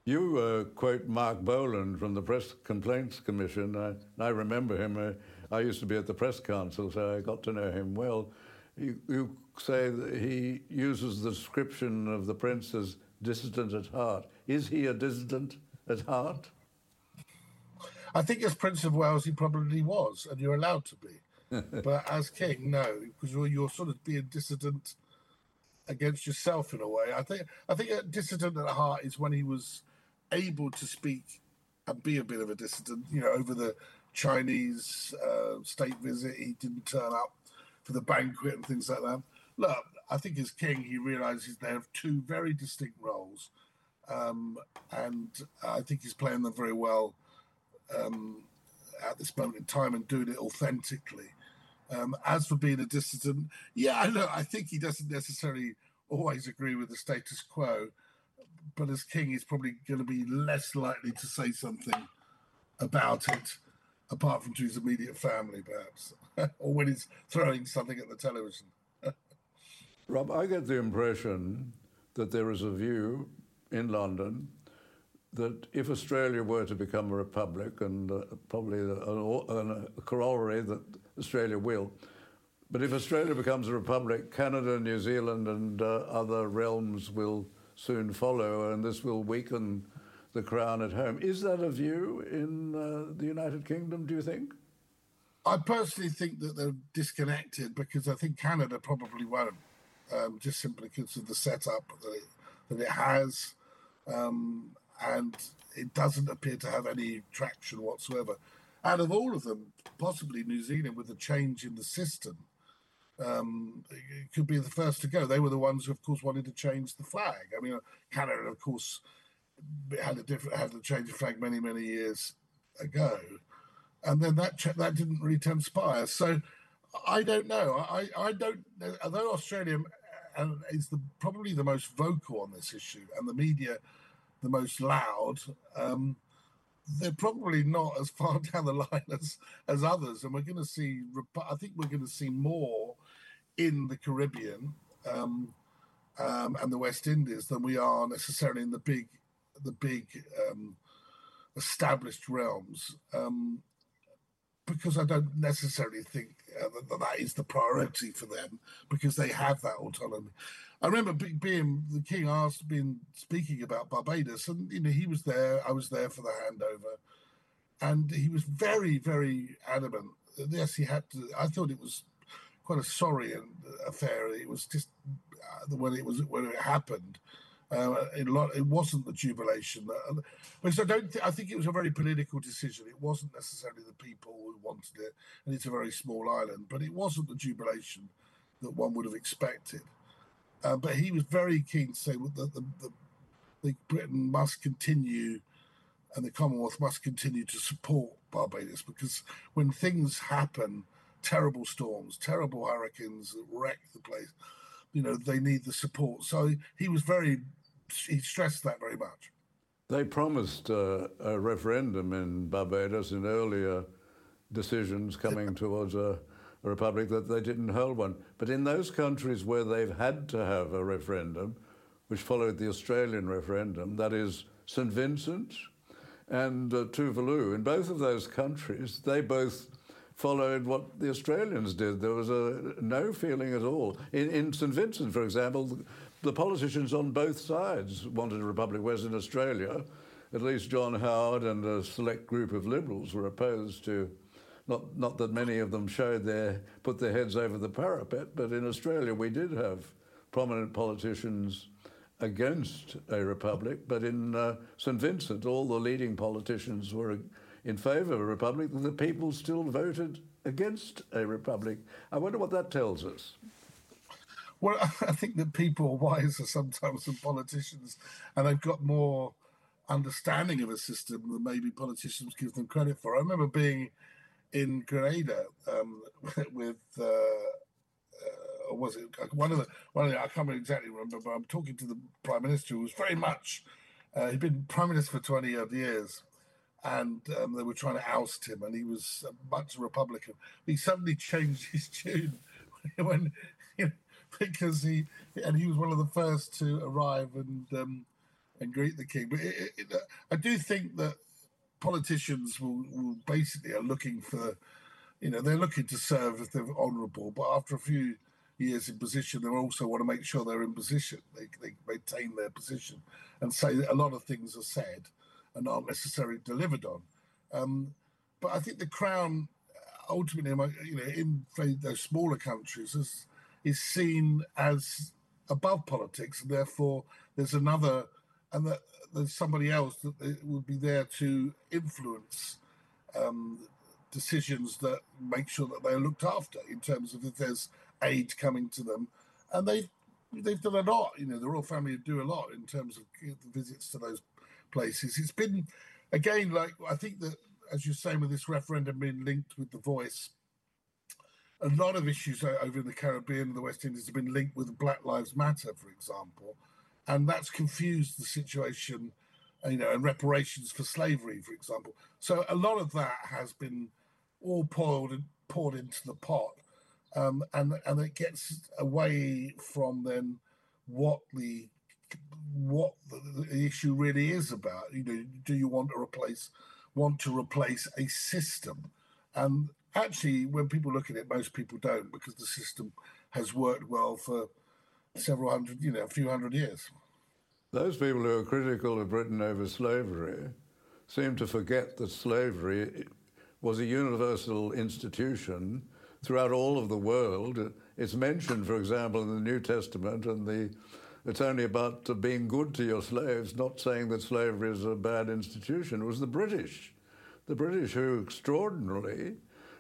You uh, quote Mark Bolland from the Press Complaints Commission. I, I remember him. Uh, I used to be at the Press Council, so I got to know him well. You, you say that he uses the description of the prince as dissident at heart. Is he a dissident at heart? I think as Prince of Wales, he probably was, and you're allowed to be. but as king, no, because you're, you're, sort of being dissident against yourself in a way. I think I think a dissident at heart is when he was able to speak and be a bit of a dissident. You know, over the Chinese uh, state visit, he didn't turn up for the banquet and things like that. Look, I think as king, he realizes they have two very distinct roles. Um, and I think he's playing them very well um, at this moment in time and doing it authentically. Um, as for being a dissident, yeah, I know. I think he doesn't necessarily always agree with the status quo, but as king, he's probably going to be less likely to say something about it apart from to his immediate family, perhaps, or when he's throwing something at the television. Rob, I get the impression that there is a view in London that if Australia were to become a republic, and uh, probably a, a corollary that Australia will, but if Australia becomes a republic, Canada, New Zealand, and uh, other realms will soon follow, and this will weaken the crown at home. Is that a view in uh, the United Kingdom, do you think? I personally think that they're disconnected because I think Canada probably won't, um, just simply because of the setup that it, that it has. Um, and it doesn't appear to have any traction whatsoever. Out of all of them, possibly New Zealand, with the change in the system, um, could be the first to go. They were the ones who, of course, wanted to change the flag. I mean, Canada, of course, had a different had to change the flag many many years ago, and then that that didn't really transpire. So I don't know. I I don't. Although Australia is the probably the most vocal on this issue, and the media the most loud. Um, they're probably not as far down the line as as others, and we're going to see. I think we're going to see more in the Caribbean um, um, and the West Indies than we are necessarily in the big the big um, established realms. Um, because I don't necessarily think uh, that that is the priority for them because they have that autonomy. I remember being the king asked, being speaking about Barbados, and you know he was there. I was there for the handover, and he was very, very adamant. Yes, he had to. I thought it was quite a sorry affair. It was just uh, when it was when it happened. Uh, it, it wasn't the jubilation, uh, because I don't. Th- I think it was a very political decision. It wasn't necessarily the people who wanted it, and it's a very small island. But it wasn't the jubilation that one would have expected. Uh, but he was very keen to say that the, the, the Britain must continue, and the Commonwealth must continue to support Barbados because when things happen, terrible storms, terrible hurricanes that wreck the place you know they need the support. So he was very he stressed that very much. They promised uh, a referendum in Barbados in earlier decisions coming towards a, a, republic that they didn't hold one. But in those countries where they've had to have a referendum, which followed the Australian referendum, that is St Vincent and uh, Tuvalu, in both of those countries, they both followed what the Australians did. There was a no feeling at all. In, in St Vincent, for example, the politicians on both sides wanted a republic. Whereas in Australia, at least John Howard and a select group of liberals were opposed to. Not, not that many of them showed their put their heads over the parapet, but in Australia we did have prominent politicians against a republic. But in uh, St Vincent, all the leading politicians were in favour of a republic, the people still voted against a republic. I wonder what that tells us. Well, I think that people are wiser sometimes than politicians, and they've got more understanding of a system than maybe politicians give them credit for. I remember being in Grenada um, with. Uh, uh, was it one of the one of the, I can't exactly remember, but I'm talking to the prime minister who was very much uh, he'd been prime minister for 20 odd years, and um, they were trying to oust him, and he was much Republican. He suddenly changed his tune when, you know, because he and he was one of the first to arrive and um, and greet the king. But it, it, I do think that politicians will, will basically are looking for, you know, they're looking to serve if they're honourable, but after a few years in position, they also want to make sure they're in position. They, they maintain their position and say a lot of things are said and aren't necessarily delivered on. Um, but I think the crown, ultimately, you know, in those smaller countries, is is seen as above politics, and therefore there's another, and that there's somebody else that will be there to influence um, decisions that make sure that they're looked after in terms of if there's aid coming to them, and they've they've done a lot. You know, the royal family do a lot in terms of visits to those places. It's been, again, like I think that, as you're saying, with this referendum being linked with the voice, a lot of issues over in the Caribbean and the West Indies have been linked with Black Lives Matter, for example, and that's confused the situation, you know, and reparations for slavery, for example. So a lot of that has been all poured poured into the pot, um, and and it gets away from then what the what the, issue really is about. You know, do you want to replace want to replace a system? And actually, when people look at it, most people don't because the system has worked well for several hundred, you know, a few hundred years. Those people who are critical of Britain over slavery seem to forget that slavery was a universal institution throughout all of the world. It's mentioned, for example, in the New Testament, and the it's only about being good to your slaves, not saying that slavery is a bad institution. It was the British, the British who extraordinarily,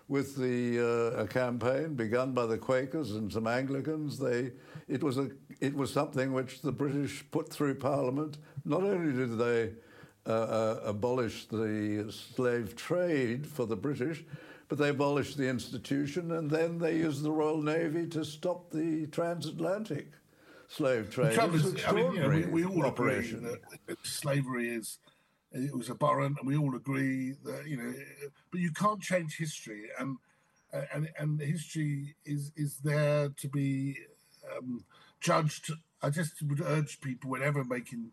with the uh, a campaign begun by the Quakers and some Anglicans, they it was a it was something which the British put through Parliament. Not only did they uh, uh, abolish the slave trade for the British, but they abolished the institution and then they used the Royal Navy to stop the transatlantic slave trade. The is, I mean, you know, we, we, all operation. agree that slavery is it was abhorrent, and we all agree that you know, but you can't change history, and and and history is is there to be um, judged. I just would urge people, whenever making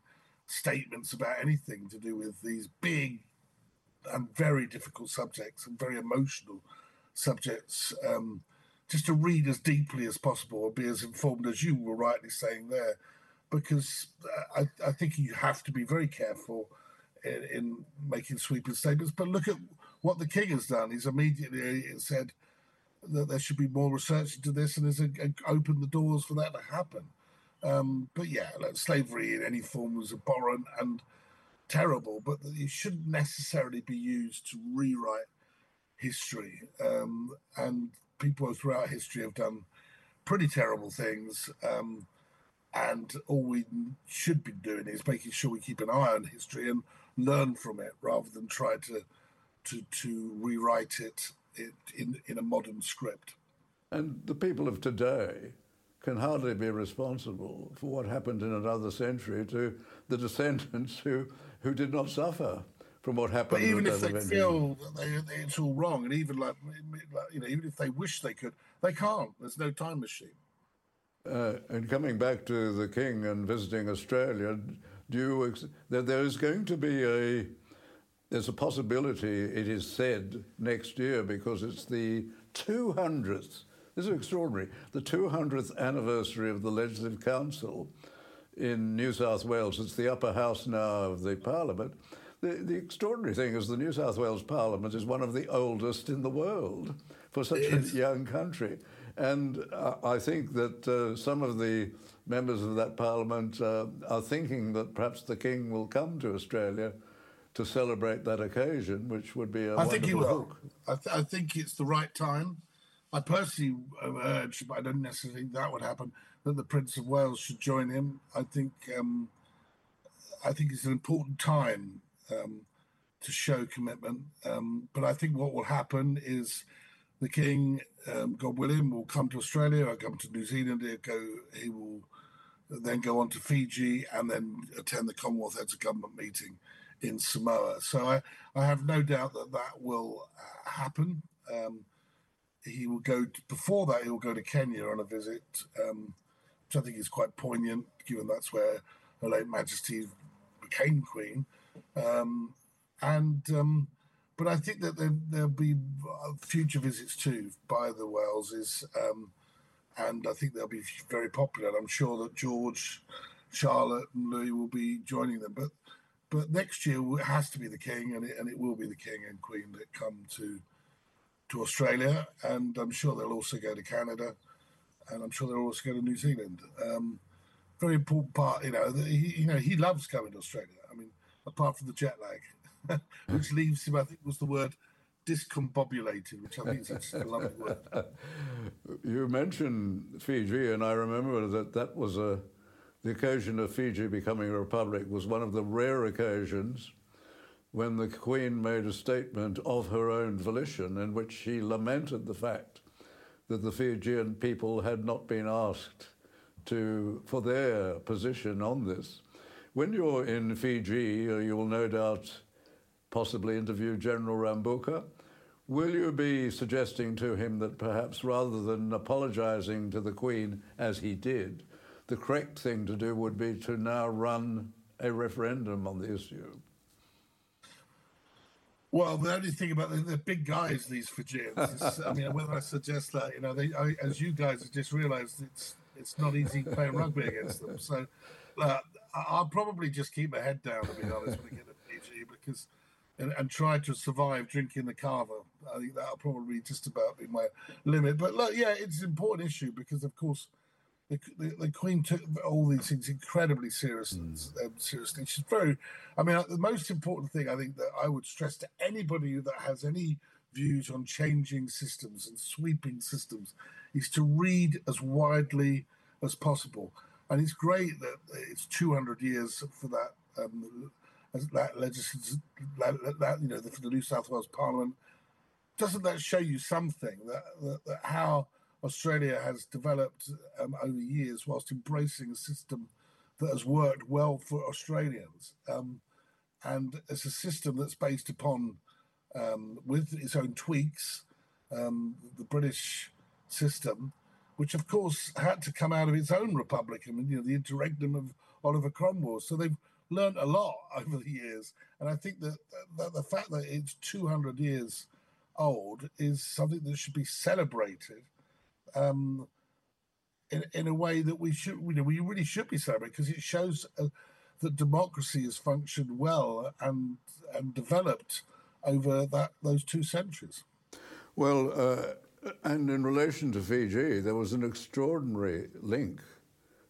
statements about anything to do with these big and very difficult subjects and very emotional subjects, um, just to read as deeply as possible and be as informed as you were rightly saying there, because I, I think you have to be very careful in, in, making sweeping statements. But look at what the king has done. He's immediately said that there should be more research into this and has opened the doors for that to happen. Um, but yeah, like slavery in any form was abhorrent and terrible, but it shouldn't necessarily be used to rewrite history. Um, and people throughout history have done pretty terrible things. Um, and all we should be doing is making sure we keep an eye on history and learn from it rather than try to to, to rewrite it, it in, in a modern script. And the people of today can hardly be responsible for what happened in another century to the descendants who, who did not suffer from what happened. But even if they feel that they, it's all wrong, and even like you know, even if they wish they could, they can't. There's no time machine. Uh, and coming back to the king and visiting Australia, do you ex- there, there is going to be a there's a possibility, it is said, next year because it's the 200th this is extraordinary. The 200th anniversary of the Legislative Council in New South Wales. It's the upper house now of the Parliament. The, the extraordinary thing is the New South Wales Parliament is one of the oldest in the world for such a young country. And uh, I think that uh, some of the members of that Parliament uh, are thinking that perhaps the King will come to Australia to celebrate that occasion, which would be a I think he will. I, th- I think it's the right time. I personally urge, but I don't necessarily think that would happen, that the Prince of Wales should join him. I think um, I think it's an important time um, to show commitment. Um, but I think what will happen is the King, um, God willing, will come to Australia. I'll come to New Zealand. He'll go. He will then go on to Fiji and then attend the Commonwealth Heads of Government meeting in Samoa. So I, I have no doubt that that will uh, happen. Um, he will go to, before that. He will go to Kenya on a visit, um, which I think is quite poignant, given that's where Her late Majesty became Queen. Um, and um, but I think that there, will be uh, future visits too by the Waleses, um, and I think they'll be very popular. And I'm sure that George, Charlotte, and Louis will be joining them. But but next year it has to be the King, and it, and it will be the King and Queen that come to to Australia, and I'm sure they'll also go to Canada, and I'm sure they'll also go to New Zealand. Um, very important part, you know. He, you know, he loves coming to Australia. Apart from the jet lag, which hmm. leaves him, I think, was the word discombobulated, which I think is a lovely word. You mentioned Fiji, and I remember that that was a the occasion of Fiji becoming a republic was one of the rare occasions when the Queen made a statement of her own volition in which she lamented the fact that the Fijian people had not been asked to for their position on this. When you're in Fiji, uh, you will no doubt possibly interview General Rabuka. Will you be suggesting to him that perhaps rather than apologising to the Queen as he did, the correct thing to do would be to now run a referendum on the issue? Well, the only thing about the, big guys, these Fijians, is, I mean, whether I suggest that, you know, they, I, as you guys have just realised, it's it's not easy playing rugby against them. So uh, I'll probably just keep my head down, to be honest, when I get to Fiji, because and, and try to survive drinking the kava. I think that'll probably just about be my limit. But look, yeah, it's an important issue because, of course, the, the, the Queen took all these things incredibly serious, mm. um, seriously. She's very, I mean, the most important thing I think that I would stress to anybody that has any views on changing systems and sweeping systems is to read as widely as possible. And it's great that it's 200 years for that um, that legislative, that, that, you know, the, for the New South Wales Parliament. Doesn't that show you something that, that, that how Australia has developed um, over years whilst embracing a system that has worked well for Australians? Um, and it's a system that's based upon, um, with its own tweaks, um, the British system, which of course had to come out of its own republic. I mean, you know, the interregnum of Oliver Cromwell. So they've learned a lot over the years, and I think that, that the fact that it's 200 years old is something that should be celebrated um, in, in a way that we should, you know, we really should be celebrating because it shows uh, that democracy has functioned well and and developed over that those two centuries. Well, uh, and in relation to Fiji, there was an extraordinary link.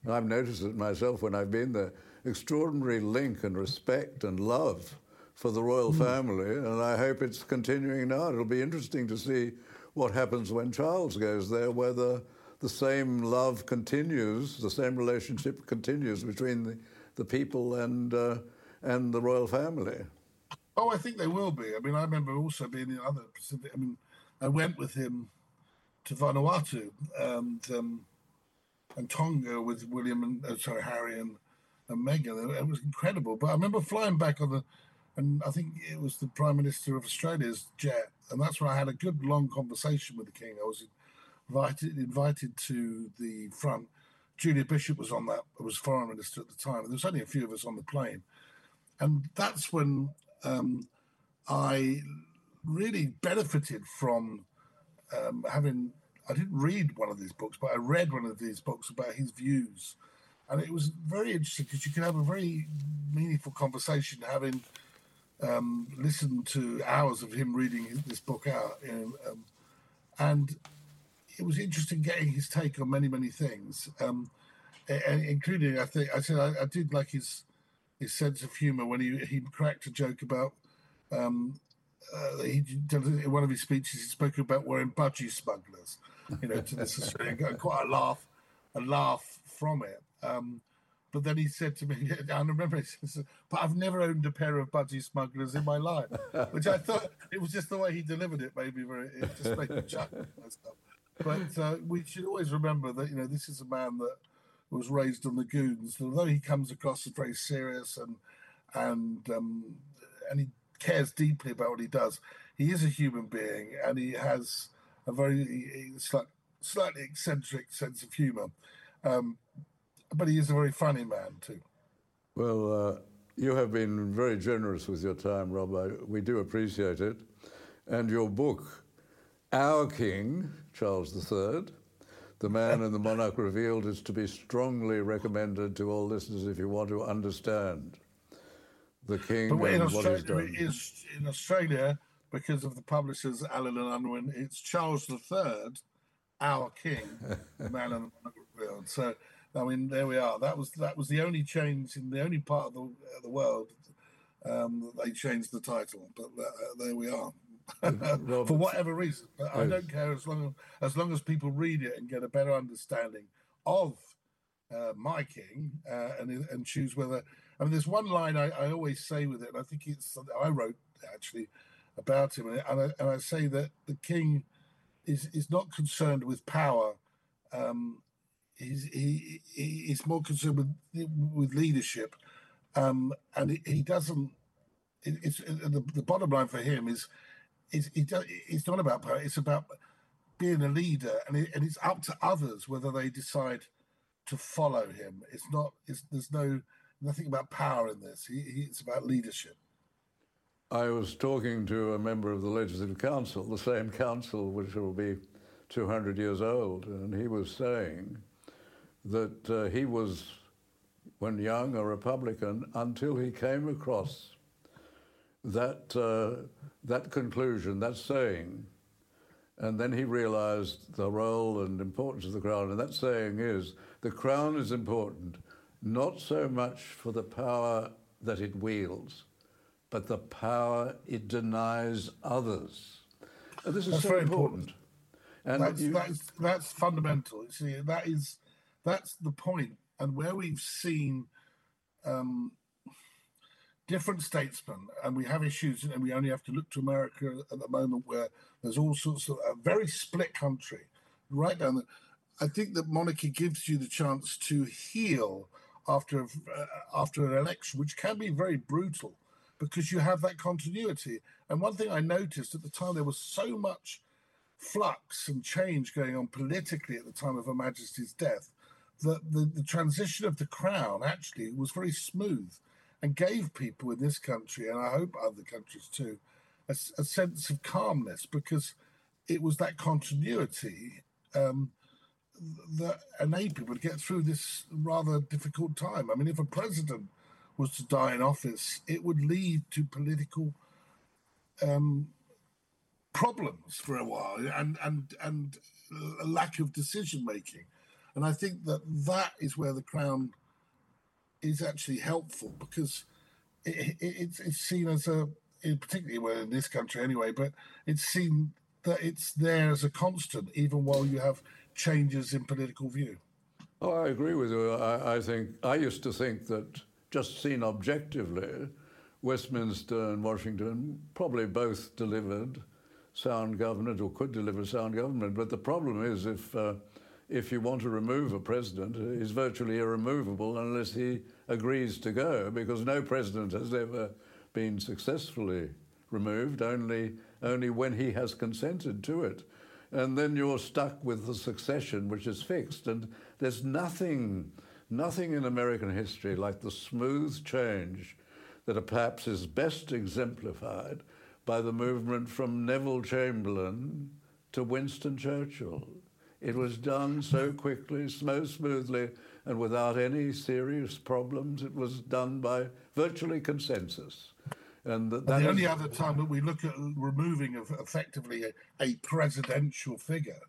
I've noticed it myself when I've been there extraordinary link and respect and love for the royal mm. family, and I hope it's continuing now. It'll be interesting to see what happens when Charles goes there, whether the same love continues, the same relationship continues between the, the people and, uh, and the royal family. Oh, I think they will be. I mean, I remember also being in other Pacific. I mean, I went with him to Vanuatu and um, and Tonga with William and uh, sorry Harry and and Meghan. It was incredible. But I remember flying back on the, and I think it was the Prime Minister of Australia's jet, and that's when I had a good long conversation with the King. I was invited invited to the front. Julie Bishop was on that. was Foreign Minister at the time. There was only a few of us on the plane, and that's when um, I really benefited from um, having. I didn't read one of these books, but I read one of these books about his views and it was very interesting because you could have a very meaningful conversation having um, listened to hours of him reading this book out, um, and it was interesting getting his take on many many things, um, including I think I said I, I, did like his his sense of humor when he he cracked a joke about. Uh, he in one of his speeches he spoke about wearing budgie smugglers, you know, to this Australian, quite a laugh, a laugh from it. Um, but then he said to me, I remember he says, but I've never owned a pair of budgie smugglers in my life, which I thought it was just the way he delivered it, maybe very, it just made me chuckle But uh, we should always remember that, you know, this is a man that was raised on the goons. Although he comes across as very serious and, and, um, and he cares deeply about what he does, he is a human being and he has a very slightly eccentric sense of humor. Um, but he is a very funny man too. Well, uh, you have been very generous with your time, Rob. We do appreciate it. And your book, Our King, Charles III, The Man and the Monarch Revealed, is to be strongly recommended to all listeners if you want to understand the King but he's done. Is, in Australia, because of the publishers, Allen and Unwin, it's Charles III, Our King, and the Monarch So I mean, there we are. That was that was the only change in the only part of the, uh, the world um, that they changed the title. But uh, there we are. For whatever reason, but I don't care as long as, as long as people read it and get a better understanding of uh, my king uh, and and choose whether. I mean, there's one line I, I always say with it, and I think it's something I wrote actually about him, and I, and I say that the king is is not concerned with power um, he's he, he's more concerned with with leadership, um, and he, he doesn't. It, it's the, the bottom line for him is it's, it's not about power. It's about being a leader, and, it, and it's up to others whether they decide to follow him. It's not. It's, there's no nothing about power in this. He, he, it's about leadership. I was talking to a member of the Legislative Council, the same council which will be 200 years old, and he was saying that uh, he was, when young, a Republican until he came across that, uh, that conclusion, that saying, and then he realized the role and importance of the crown. And that saying is the crown is important not so much for the power that it wields, but the power it denies others. And this is that's so very important. important. And that's, you, that's, that's fundamental. See, that is that's the point. And where we've seen um, different statesmen, and we have issues, and we only have to look to America at the moment, where there's all sorts of a very split country, right down the. I think that monarchy gives you the chance to heal after uh, after an election, which can be very brutal, because you have that continuity. And one thing I noticed at the time, there was so much flux and change going on politically at the time of Her Majesty's death that the, the transition of the crown actually was very smooth and gave people in this country, and I hope other countries too, a, a sense of calmness because it was that continuity um, that enabled people to get through this rather difficult time. I mean, if a president was to die in office, it would lead to political um, problems for a while and and and a lack of decision making. And I think that that is where the crown is actually helpful because it, it, it's, it's seen as a, particularly well in this country anyway, but it's seen that it's there as a constant, even while you have changes in political view. Oh, I agree with you. I, I think I used to think that just seen objectively, Westminster and Washington probably both delivered sound government or could deliver sound government. But the problem is if uh, if you want to remove a president, he's virtually irremovable unless he agrees to go, because no president has ever been successfully removed, only, only when he has consented to it. And then you're stuck with the succession, which is fixed. And there's nothing, nothing in American history like the smooth change that perhaps is best exemplified by the movement from Neville Chamberlain to Winston Churchill. It was done so quickly, so smoothly, and without any serious problems. It was done by virtually consensus. And that, that the only other time that we look at removing of effectively a, a presidential figure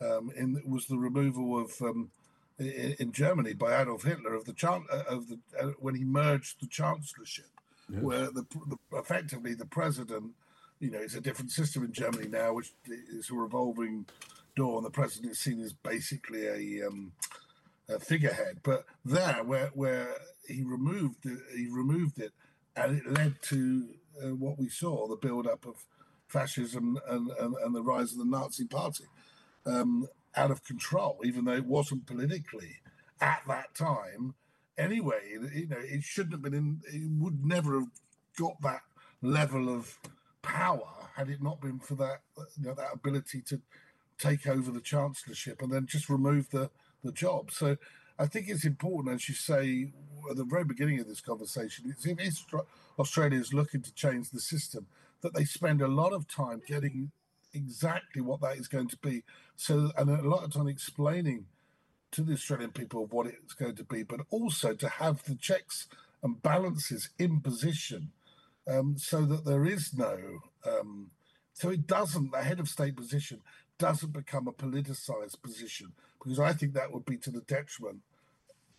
um, in, was the removal of um, in, in, Germany by Adolf Hitler of the chan- uh, of the uh, when he merged the chancellorship, yes. where the, the, effectively the president, you know, it's a different system in Germany now, which is a revolving door, and the president is seen as basically a, um, a figurehead. But there, where where he removed it, he removed it, and it led to uh, what we saw: the build-up of fascism and, and, and the rise of the Nazi Party um, out of control, even though it wasn't politically at that time. Anyway, you know, it shouldn't have been in. It would never have got that level of power had it not been for that you know, that ability to take over the chancellorship and then just remove the, the job. So I think it's important, as you say at the very beginning of this conversation, it's if Australia is looking to change the system, that they spend a lot of time getting exactly what that is going to be. So, and a lot of time explaining to the Australian people what it's going to be, but also to have the checks and balances in position um, so that there is no, um, so it doesn't, the head of state position doesn't become a politicized position because I think that would be to the detriment,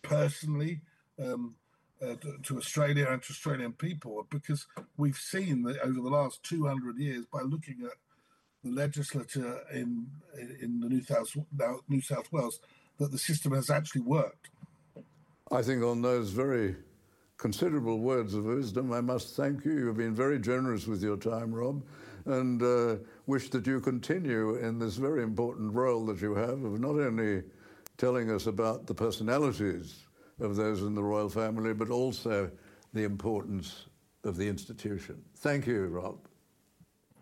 personally, um, uh, to, to, Australia and to Australian people because we've seen that over the last 200 years by looking at the legislature in in the New South New South Wales that the system has actually worked. I think on those very considerable words of wisdom, I must thank you. You've been very generous with your time, Rob and uh, wish that you continue in this very important role that you have of not only telling us about the personalities of those in the royal family, but also the importance of the institution. Thank you, Rob.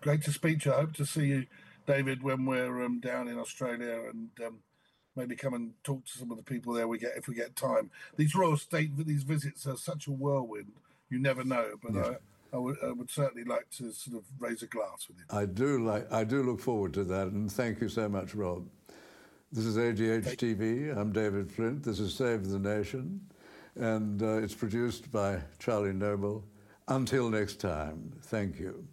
great to speak to you. I hope to see you, David, when we're um, down in Australia and um, maybe come and talk to some of the people there. We get if we get time. These royal state these visits are such a whirlwind. You never know, but yeah. I, I, would, I would certainly like to sort of raise a glass with you. I do like. I do look forward to that, and thank you so much, Rob. This is ADH TV. I'm David Flint. This is Save the Nation, and uh, it's produced by Charlie Noble. Until next time, thank you.